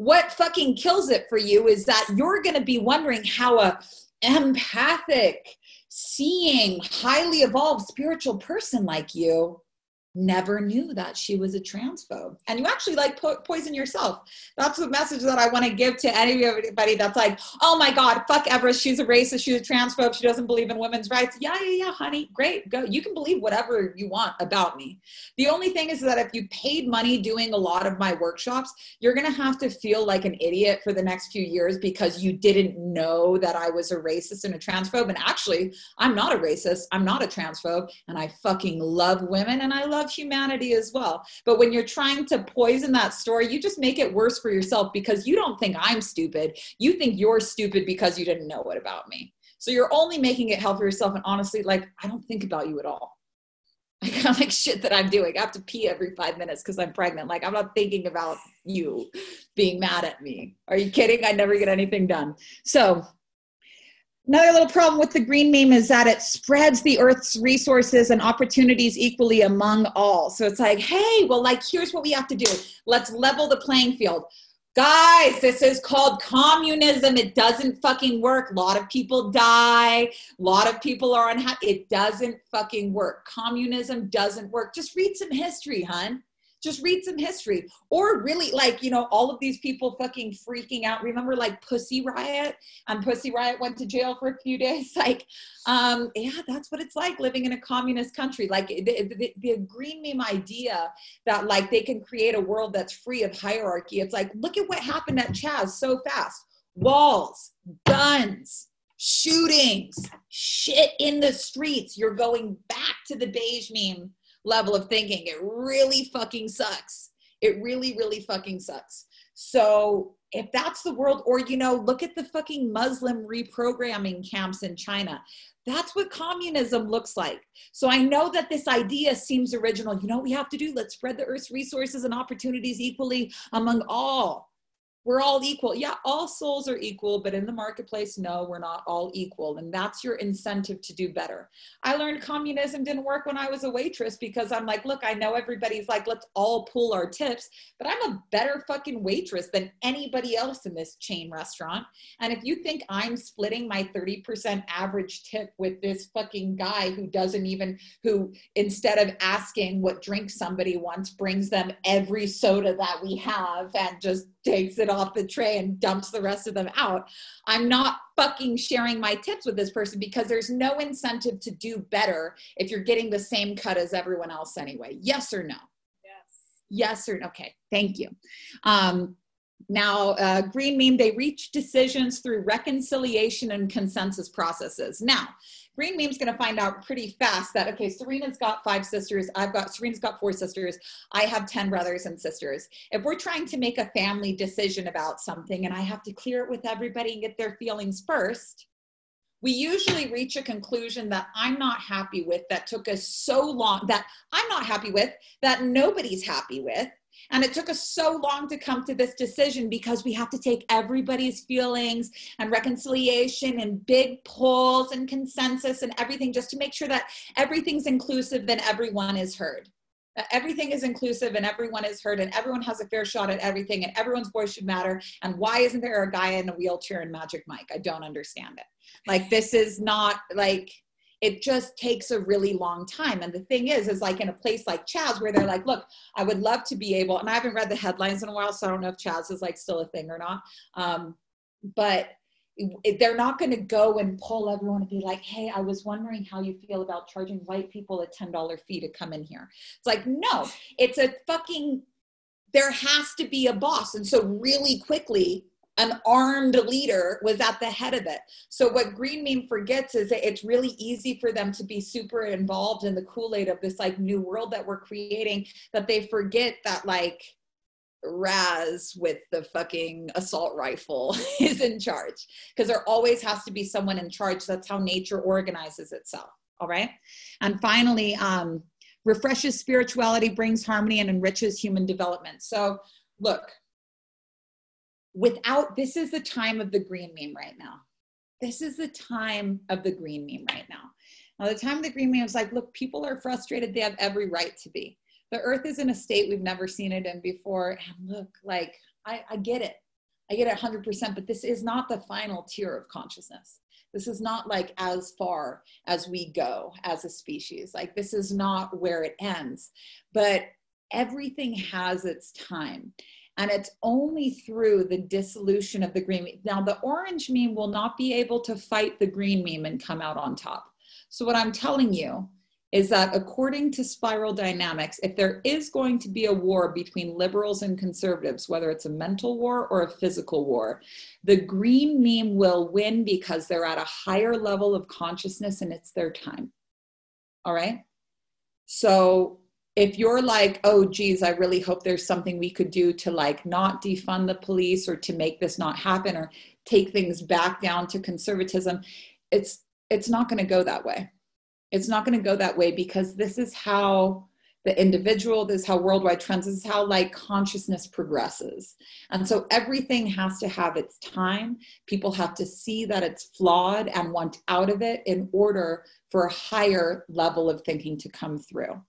what fucking kills it for you is that you're going to be wondering how a empathic seeing highly evolved spiritual person like you never knew that she was a transphobe. And you actually like po- poison yourself. That's the message that i want to give to anybody that's like oh my god fuck everest she's a racist she's a transphobe she doesn't believe in women's rights. Yeah yeah yeah honey great go you can believe whatever you want about me. The only thing is that if you paid money doing a lot of my workshops you're going to have to feel like an idiot for the next few years because you didn't know that i was a racist and a transphobe. And actually i'm not a racist i'm not a transphobe and i fucking love women and i love love humanity as well. But when you're trying to poison that story, you just make it worse for yourself because you don't think I'm stupid. You think you're stupid because you didn't know it about me. So you're only making it hell for yourself. And honestly, like, I don't think about you at all. I kind of like shit that I'm doing. I have to pee every five minutes because I'm pregnant. Like, I'm not thinking about you being mad at me. Are you kidding? I never get anything done. So, Another little problem with the green meme is that it spreads the Earth's resources and opportunities equally among all. So it's like, hey, well, like, here's what we have to do let's level the playing field. Guys, this is called communism. It doesn't fucking work. A lot of people die. A lot of people are unhappy. It doesn't fucking work. Communism doesn't work. Just read some history, hun just read some history. Or really like you know all of these people fucking freaking out. Remember like pussy riot? And pussy riot went to jail for a few days. Like um yeah that's what it's like living in a communist country. Like the, the, the green meme idea that like they can create a world that's free of hierarchy. It's like look at what happened at chaz so fast. Walls guns shootings shit in the streets. You're going back to the beige meme level of thinking. It really fucking sucks. It really, really fucking sucks. So if that's the world, or you know, look at the fucking Muslim reprogramming camps in China. That's what communism looks like. So I know that this idea seems original. You know what we have to do? Let's spread the earth's resources and opportunities equally among all we're all equal. Yeah, all souls are equal, but in the marketplace, no, we're not all equal. And that's your incentive to do better. I learned communism didn't work when I was a waitress because I'm like, look, I know everybody's like, let's all pull our tips, but I'm a better fucking waitress than anybody else in this chain restaurant. And if you think I'm splitting my 30% average tip with this fucking guy who doesn't even, who instead of asking what drink somebody wants, brings them every soda that we have and just takes it off the tray and dumps the rest of them out. I'm not fucking sharing my tips with this person because there's no incentive to do better if you're getting the same cut as everyone else anyway. Yes or no? Yes. Yes or no? Okay, thank you. Um, now, uh, Green Meme, they reach decisions through reconciliation and consensus processes. Now, Green Meme's going to find out pretty fast that, okay, Serena's got five sisters. I've got, Serena's got four sisters. I have 10 brothers and sisters. If we're trying to make a family decision about something and I have to clear it with everybody and get their feelings first, we usually reach a conclusion that I'm not happy with, that took us so long, that I'm not happy with, that nobody's happy with. And it took us so long to come to this decision because we have to take everybody's feelings and reconciliation and big polls and consensus and everything just to make sure that everything's inclusive and everyone is heard. Everything is inclusive and everyone is heard and everyone has a fair shot at everything and everyone's voice should matter. And why isn't there a guy in a wheelchair and Magic Mike? I don't understand it. Like, this is not like, it just takes a really long time. And the thing is, is like in a place like Chaz where they're like, look, I would love to be able, and I haven't read the headlines in a while, so I don't know if Chaz is like still a thing or not. Um, but they're not going to go and pull everyone and be like, hey, I was wondering how you feel about charging white people a $10 fee to come in here. It's like, no, it's a fucking, there has to be a boss. And so, really quickly, an armed leader was at the head of it. So what Green Meme forgets is that it's really easy for them to be super involved in the Kool-Aid of this like new world that we're creating that they forget that like Raz with the fucking assault rifle is in charge because there always has to be someone in charge. That's how nature organizes itself. All right. And finally, um, refreshes spirituality, brings harmony, and enriches human development. So, look, without this is the time of the green meme right now. This is the time of the green meme right now. Now, the time of the green meme is like, look, people are frustrated. They have every right to be. The earth is in a state we've never seen it in before. And look, like, I, I get it. I get it 100%, but this is not the final tier of consciousness. This is not like as far as we go as a species. Like, this is not where it ends. But everything has its time. And it's only through the dissolution of the green meme. Now, the orange meme will not be able to fight the green meme and come out on top. So, what I'm telling you is that according to spiral dynamics, if there is going to be a war between liberals and conservatives, whether it's a mental war or a physical war, the green meme will win because they're at a higher level of consciousness and it's their time. All right. So if you're like, oh, geez, I really hope there's something we could do to like not defund the police or to make this not happen or take things back down to conservatism, it's it's not going to go that way. It's not going to go that way because this is how the individual, this is how worldwide trends, this is how like consciousness progresses. And so everything has to have its time. People have to see that it's flawed and want out of it in order for a higher level of thinking to come through.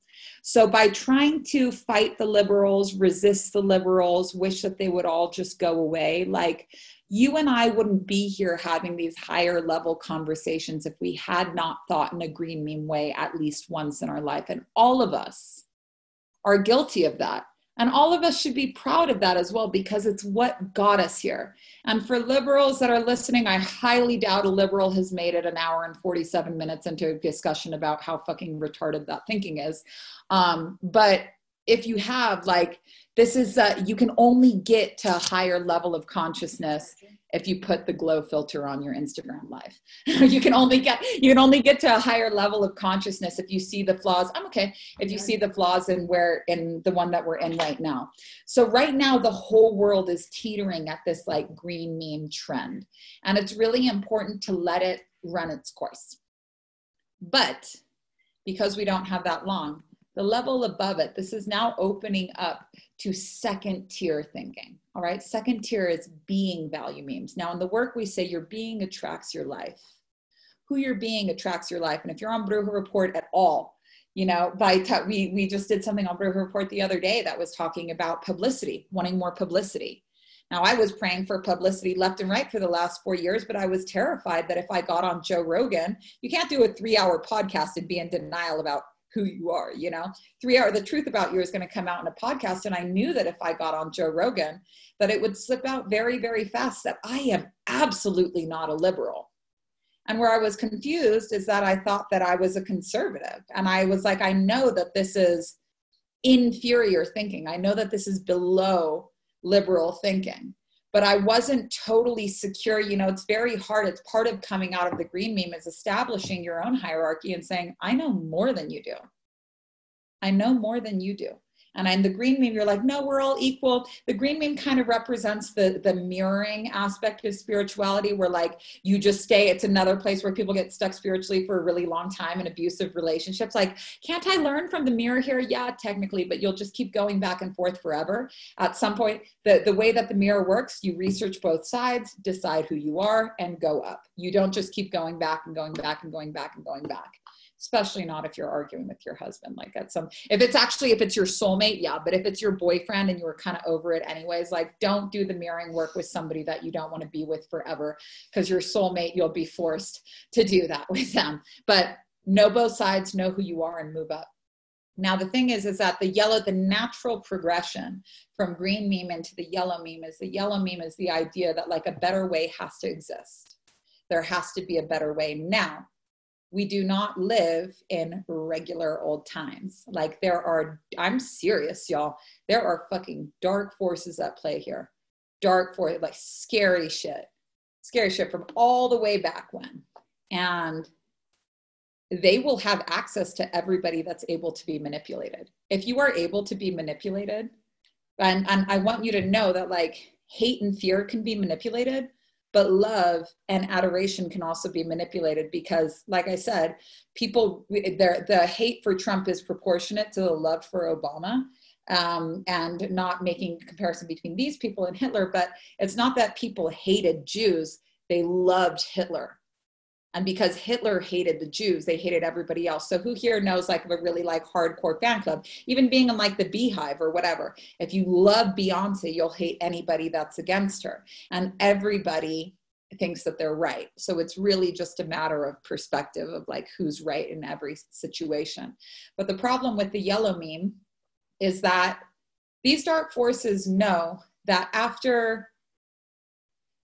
So, by trying to fight the liberals, resist the liberals, wish that they would all just go away, like you and I wouldn't be here having these higher level conversations if we had not thought in a green meme way at least once in our life. And all of us are guilty of that. And all of us should be proud of that as well because it's what got us here. And for liberals that are listening, I highly doubt a liberal has made it an hour and 47 minutes into a discussion about how fucking retarded that thinking is. Um, but if you have, like, this is, uh, you can only get to a higher level of consciousness if you put the glow filter on your Instagram live. you can only get you can only get to a higher level of consciousness if you see the flaws. I'm okay if you see the flaws in where in the one that we're in right now. So right now the whole world is teetering at this like green meme trend. And it's really important to let it run its course. But because we don't have that long, the level above it, this is now opening up to second tier thinking. All right. Second tier is being value memes. Now, in the work, we say your being attracts your life. Who you're being attracts your life. And if you're on Bruja Report at all, you know, by t- we we just did something on Bruja Report the other day that was talking about publicity, wanting more publicity. Now, I was praying for publicity left and right for the last four years, but I was terrified that if I got on Joe Rogan, you can't do a three hour podcast and be in denial about who you are you know? Three hour the truth about you is going to come out in a podcast and i knew that if i got on joe rogan that it would slip out very very fast that i am absolutely not a liberal. And where i was confused is that i thought that i was a conservative and i was like i know that this is inferior thinking. I know that this is below liberal thinking but I wasn't totally secure. You know, it's very hard. It's part of coming out of the green meme is establishing your own hierarchy and saying, I know more than you do. I know more than you do. And in the green meme, you're like, no, we're all equal. The green meme kind of represents the, the mirroring aspect of spirituality, where like you just stay, it's another place where people get stuck spiritually for a really long time in abusive relationships. Like, can't I learn from the mirror here? Yeah, technically, but you'll just keep going back and forth forever. At some point, the, the way that the mirror works, you research both sides, decide who you are, and go up. You don't just keep going back and going back and going back and going back especially not if you're arguing with your husband like at some if it's actually if it's your soulmate yeah but if it's your boyfriend and you were kind of over it anyways like don't do the mirroring work with somebody that you don't want to be with forever because your soulmate you'll be forced to do that with them. But know both sides know who you are and move up. Now the thing is is that the yellow the natural progression from green meme into the yellow meme is the yellow meme is the idea that like a better way has to exist. There has to be a better way now we do not live in regular old times. Like there are, I'm serious, y'all. There are fucking dark forces at play here. Dark for like scary shit. Scary shit from all the way back when. And they will have access to everybody that's able to be manipulated. If you are able to be manipulated, and, and I want you to know that like hate and fear can be manipulated, but love and adoration can also be manipulated because like i said people the hate for trump is proportionate to the love for obama um, and not making comparison between these people and hitler but it's not that people hated jews they loved hitler and because Hitler hated the Jews, they hated everybody else. So who here knows like of a really like hardcore fan club, even being in like the BeyHive or whatever. If you love Beyonce, you'll hate anybody that's against her, and everybody thinks that they're right. So it's really just a matter of perspective of like who's right in every situation. But the problem with the yellow meme is that these dark forces know that after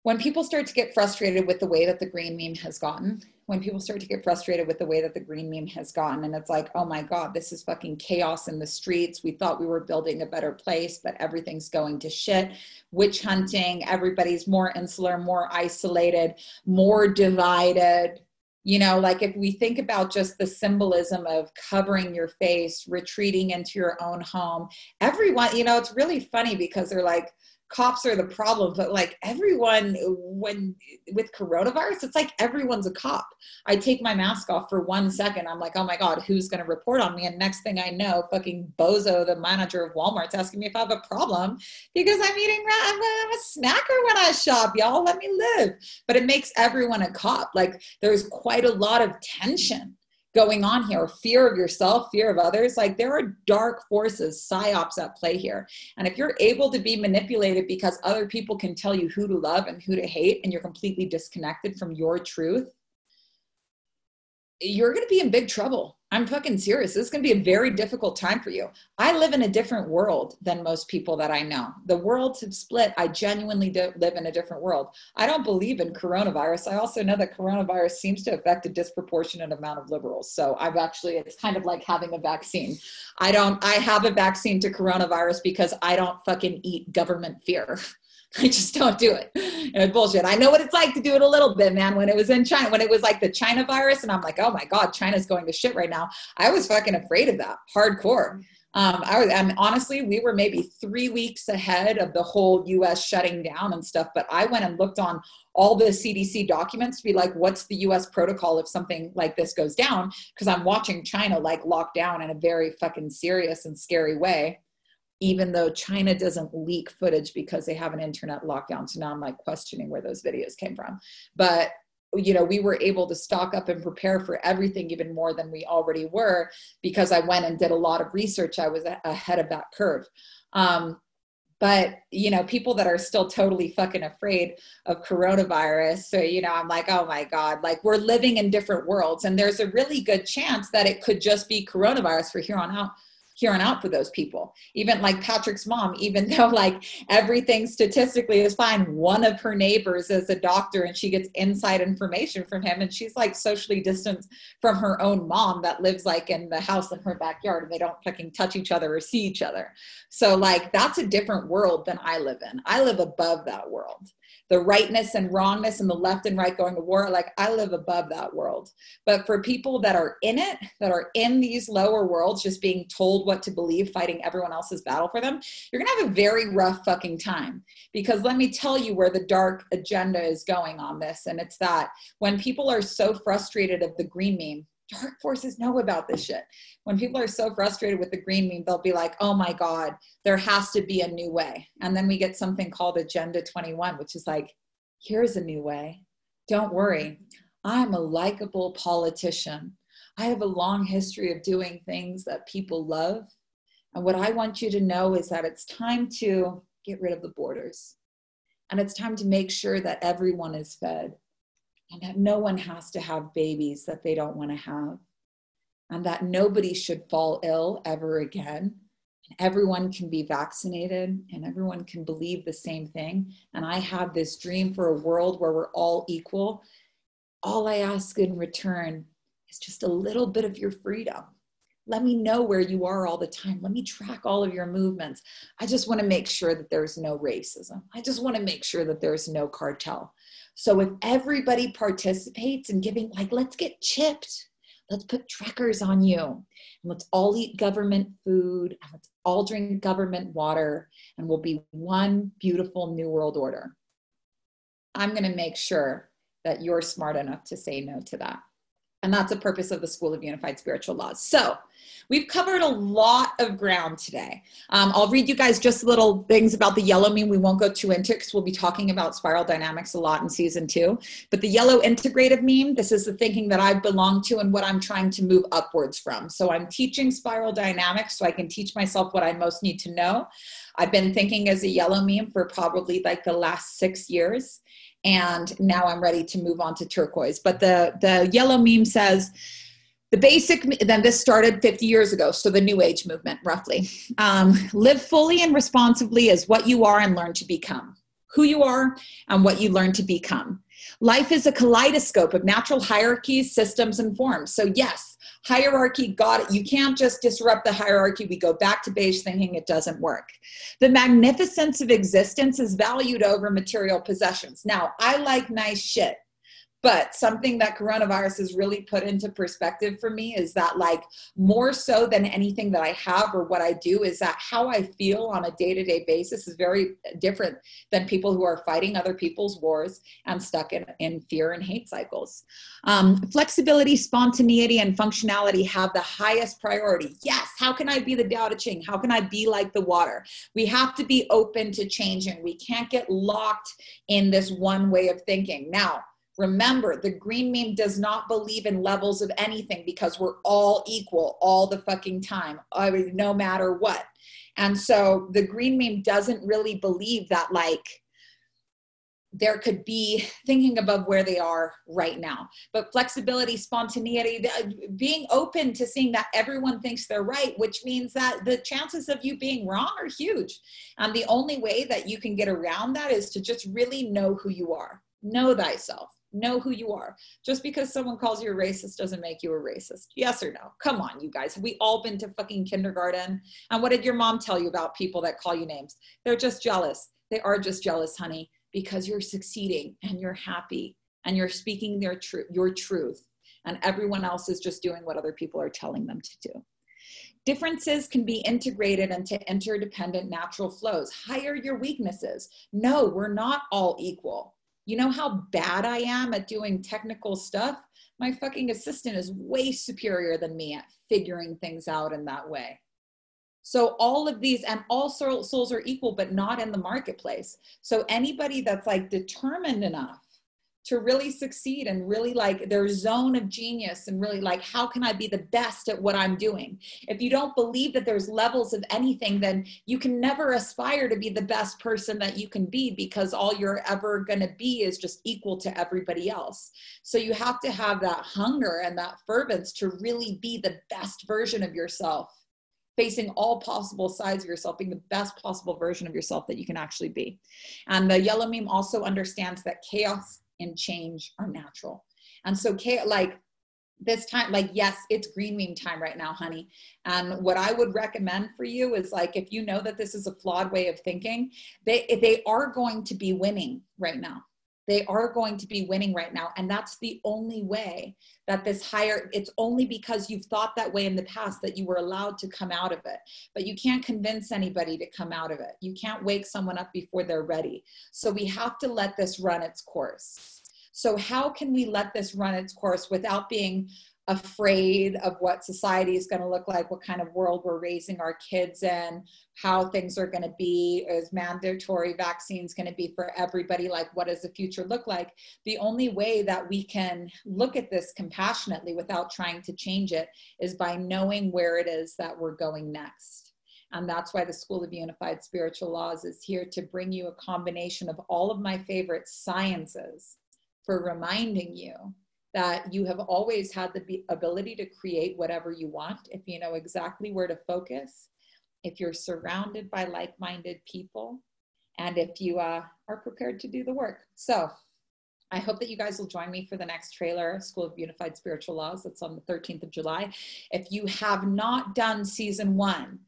when people start to get frustrated with the way that the green meme has gotten, when people start to get frustrated with the way that the green meme has gotten, and it's like, oh my God, this is fucking chaos in the streets. We thought we were building a better place, but everything's going to shit. Witch hunting, everybody's more insular, more isolated, more divided. You know, like if we think about just the symbolism of covering your face, retreating into your own home, everyone, you know, it's really funny because they're like, cops are the problem but like everyone when with coronavirus it's like everyone's a cop. I take my mask off for one second. I'm like oh my god who's going to report on me? And next thing i know fucking bozo the manager of walmart's asking me if i have a problem because i'm eating i'm a, I'm a snacker when i shop y'all. Let me live. But it makes everyone a cop. Like there's quite a lot of tension going on here fear of yourself fear of others like there are dark forces psyops at play here. And if you're able to be manipulated because other people can tell you who to love and who to hate and you're completely disconnected from your truth you're going to be in big trouble I'm fucking serious. This is going to be a very difficult time for you. I live in a different world than most people that I know. The worlds have split. I genuinely live in a different world. I don't believe in coronavirus. I also know that coronavirus seems to affect a disproportionate amount of liberals. So I've actually, it's kind of like having a vaccine. I don't, I have a vaccine to coronavirus because I don't fucking eat government fear. I just don't do it. And it's bullshit. I know what it's like to do it a little bit, man. When it was in China, when it was like the China virus, and I'm like, oh my God, China's going to shit right now. I was fucking afraid of that hardcore. Um, I was, and honestly, we were maybe three weeks ahead of the whole US shutting down and stuff. But I went and looked on all the CDC documents to be like, what's the US protocol if something like this goes down? Because I'm watching China like lock down in a very fucking serious and scary way even though China doesn't leak footage because they have an internet lockdown. So now I'm like questioning where those videos came from. But you know, we were able to stock up and prepare for everything even more than we already were because I went and did a lot of research. I was ahead of that curve. Um, but you know people that are still totally fucking afraid of coronavirus so you know i'm like oh my god like we're living in different worlds and there's a really good chance that it could just be coronavirus for here on out here out for those people. Even like Patrick's mom, even though like everything statistically is fine, one of her neighbors is a doctor and she gets inside information from him. And she's like socially distanced from her own mom that lives like in the house in her backyard and they don't fucking touch each other or see each other. So, like, that's a different world than I live in. I live above that world the rightness and wrongness and the left and right going to war like i live above that world. But for people that are in it that are in these lower worlds just being told what to believe fighting everyone else's battle for them you're going to have a very rough fucking time. Because let me tell you where the dark agenda is going on this and it's that when people are so frustrated of the green meme dark forces know about this shit. When people are so frustrated with the green meme, they'll be like, oh my God, there has to be a new way. And then we get something called Agenda 21, which is like, here's a new way. Don't worry, I'm a likable politician. I have a long history of doing things that people love. And what I want you to know is that it's time to get rid of the borders. And it's time to make sure that everyone is fed and that no one has to have babies that they don't want to have, and that nobody should fall ill ever again. And everyone can be vaccinated and everyone can believe the same thing. And I have this dream for a world where we're all equal. All I ask in return is just a little bit of your freedom. Let me know where you are all the time. Let me track all of your movements. I just want to make sure that there's no racism. I just want to make sure that there's no cartel. So if everybody participates in giving, like, let's get chipped, let's put trackers on you, and let's all eat government food, and let's all drink government water, and we'll be one beautiful new world order. I'm going to make sure that you're smart enough to say no to that. And that's the purpose of the School of Unified Spiritual Laws. So we've covered a lot of ground today. Um, I'll read you guys just little things about the yellow meme. We won't go too into because we'll be talking about spiral dynamics a lot in season two. But the yellow integrative meme, this is the thinking that I belong to and what I'm trying to move upwards from. So I'm teaching spiral dynamics so I can teach myself what I most need to know. I've been thinking as a yellow meme for probably like the last six years and now I'm ready to move on to turquoise. But the the yellow meme says the basic then this started 50 years ago so the new age movement roughly. Um, live fully and responsibly as what you are and learn to become. Who you are and what you learn to become life is a kaleidoscope of natural hierarchies systems and forms. So yes hierarchy got it you can't just disrupt the hierarchy. We go back to beige thinking it doesn't work. The magnificence of existence is valued over material possessions. Now i like nice shit but something that coronavirus has really put into perspective for me is that, like, more so than anything that I have or what I do, is that how I feel on a day to day basis is very different than people who are fighting other people's wars and stuck in, in fear and hate cycles. Um, flexibility, spontaneity, and functionality have the highest priority. Yes, how can I be the Tao Te Ching? How can I be like the water? We have to be open to changing. We can't get locked in this one way of thinking. Now, Remember, the green meme does not believe in levels of anything because we're all equal all the fucking time, no matter what. And so the green meme doesn't really believe that, like, there could be thinking above where they are right now. But flexibility, spontaneity, uh, being open to seeing that everyone thinks they're right, which means that the chances of you being wrong are huge. And the only way that you can get around that is to just really know who you are. Know thyself know who you are. Just because someone calls you a racist doesn't make you a racist. Yes or no? Come on, you guys. We all been to fucking kindergarten? And what did your mom tell you about people that call you names? They're just jealous. They are just jealous, honey, because you're succeeding and you're happy and you're speaking their truth, your truth, and everyone else is just doing what other people are telling them to do. Differences can be integrated into interdependent natural flows. Hire your weaknesses. No, we're not all equal you know how bad I am at doing technical stuff? My fucking assistant is way superior than me at figuring things out in that way. So all of these and all souls are equal, but not in the marketplace. So anybody that's like determined enough to really succeed and really like their zone of genius and really like how can i be the best at what i'm doing if you don't believe that there's levels of anything then you can never aspire to be the best person that you can be because all you're ever going to be is just equal to everybody else so you have to have that hunger and that fervence to really be the best version of yourself facing all possible sides of yourself, being the best possible version of yourself that you can actually be. And the yellow meme also understands that chaos and change are natural. And so, like this time, like, yes, it's green meme time right now, honey. And what I would recommend for you is like, if you know that this is a flawed way of thinking, they they are going to be winning right now they are going to be winning right now. And that's the only way that this higher it's only because you've thought that way in the past that you were allowed to come out of it. But you can't convince anybody to come out of it. You can't wake someone up before they're ready. So we have to let this run its course. So how can we let this run its course without being afraid of what society is going to look like, what kind of world we're raising our kids in, how things are going to be, is mandatory vaccines going to be for everybody, like what does the future look like? The only way that we can look at this compassionately without trying to change it is by knowing where it is that we're going next. And that's why the School of Unified Spiritual Laws is here to bring you a combination of all of my favorite sciences for reminding you that you have always had the ability to create whatever you want if you know exactly where to focus, if you're surrounded by like minded people, and if you uh, are prepared to do the work. So, I hope that you guys will join me for the next trailer, School of Unified Spiritual Laws. That's on the 13th of July. If you have not done season one,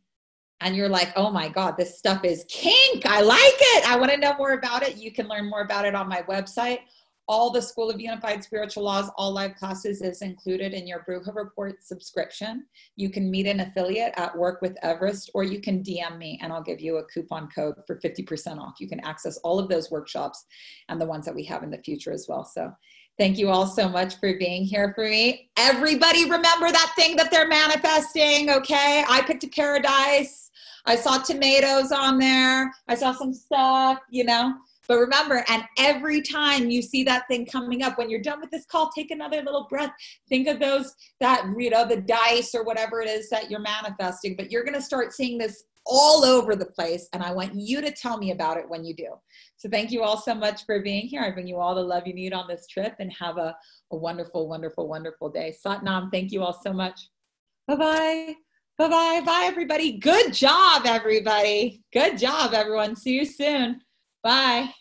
and you're like, oh my God, this stuff is kink. I like it. I want to know more about it. You can learn more about it on my website all the School of Unified Spiritual Laws, all live classes is included in your Bruja Report subscription. You can meet an affiliate at Work with Everest, or you can DM me and I'll give you a coupon code for 50% off. You can access all of those workshops and the ones that we have in the future as well. So thank you all so much for being here for me. Everybody remember that thing that they're manifesting, okay? I picked a paradise. I saw tomatoes on there. I saw some stuff, you know but remember, and every time you see that thing coming up, when you're done with this call, take another little breath. Think of those, that, you know, the dice or whatever it is that you're manifesting. But you're going to start seeing this all over the place. And I want you to tell me about it when you do. So thank you all so much for being here. I bring you all the love you need on this trip and have a, a wonderful, wonderful, wonderful day. Satnam, thank you all so much. Bye bye. Bye bye. Bye, everybody. Good job, everybody. Good job, everyone. See you soon. Bye.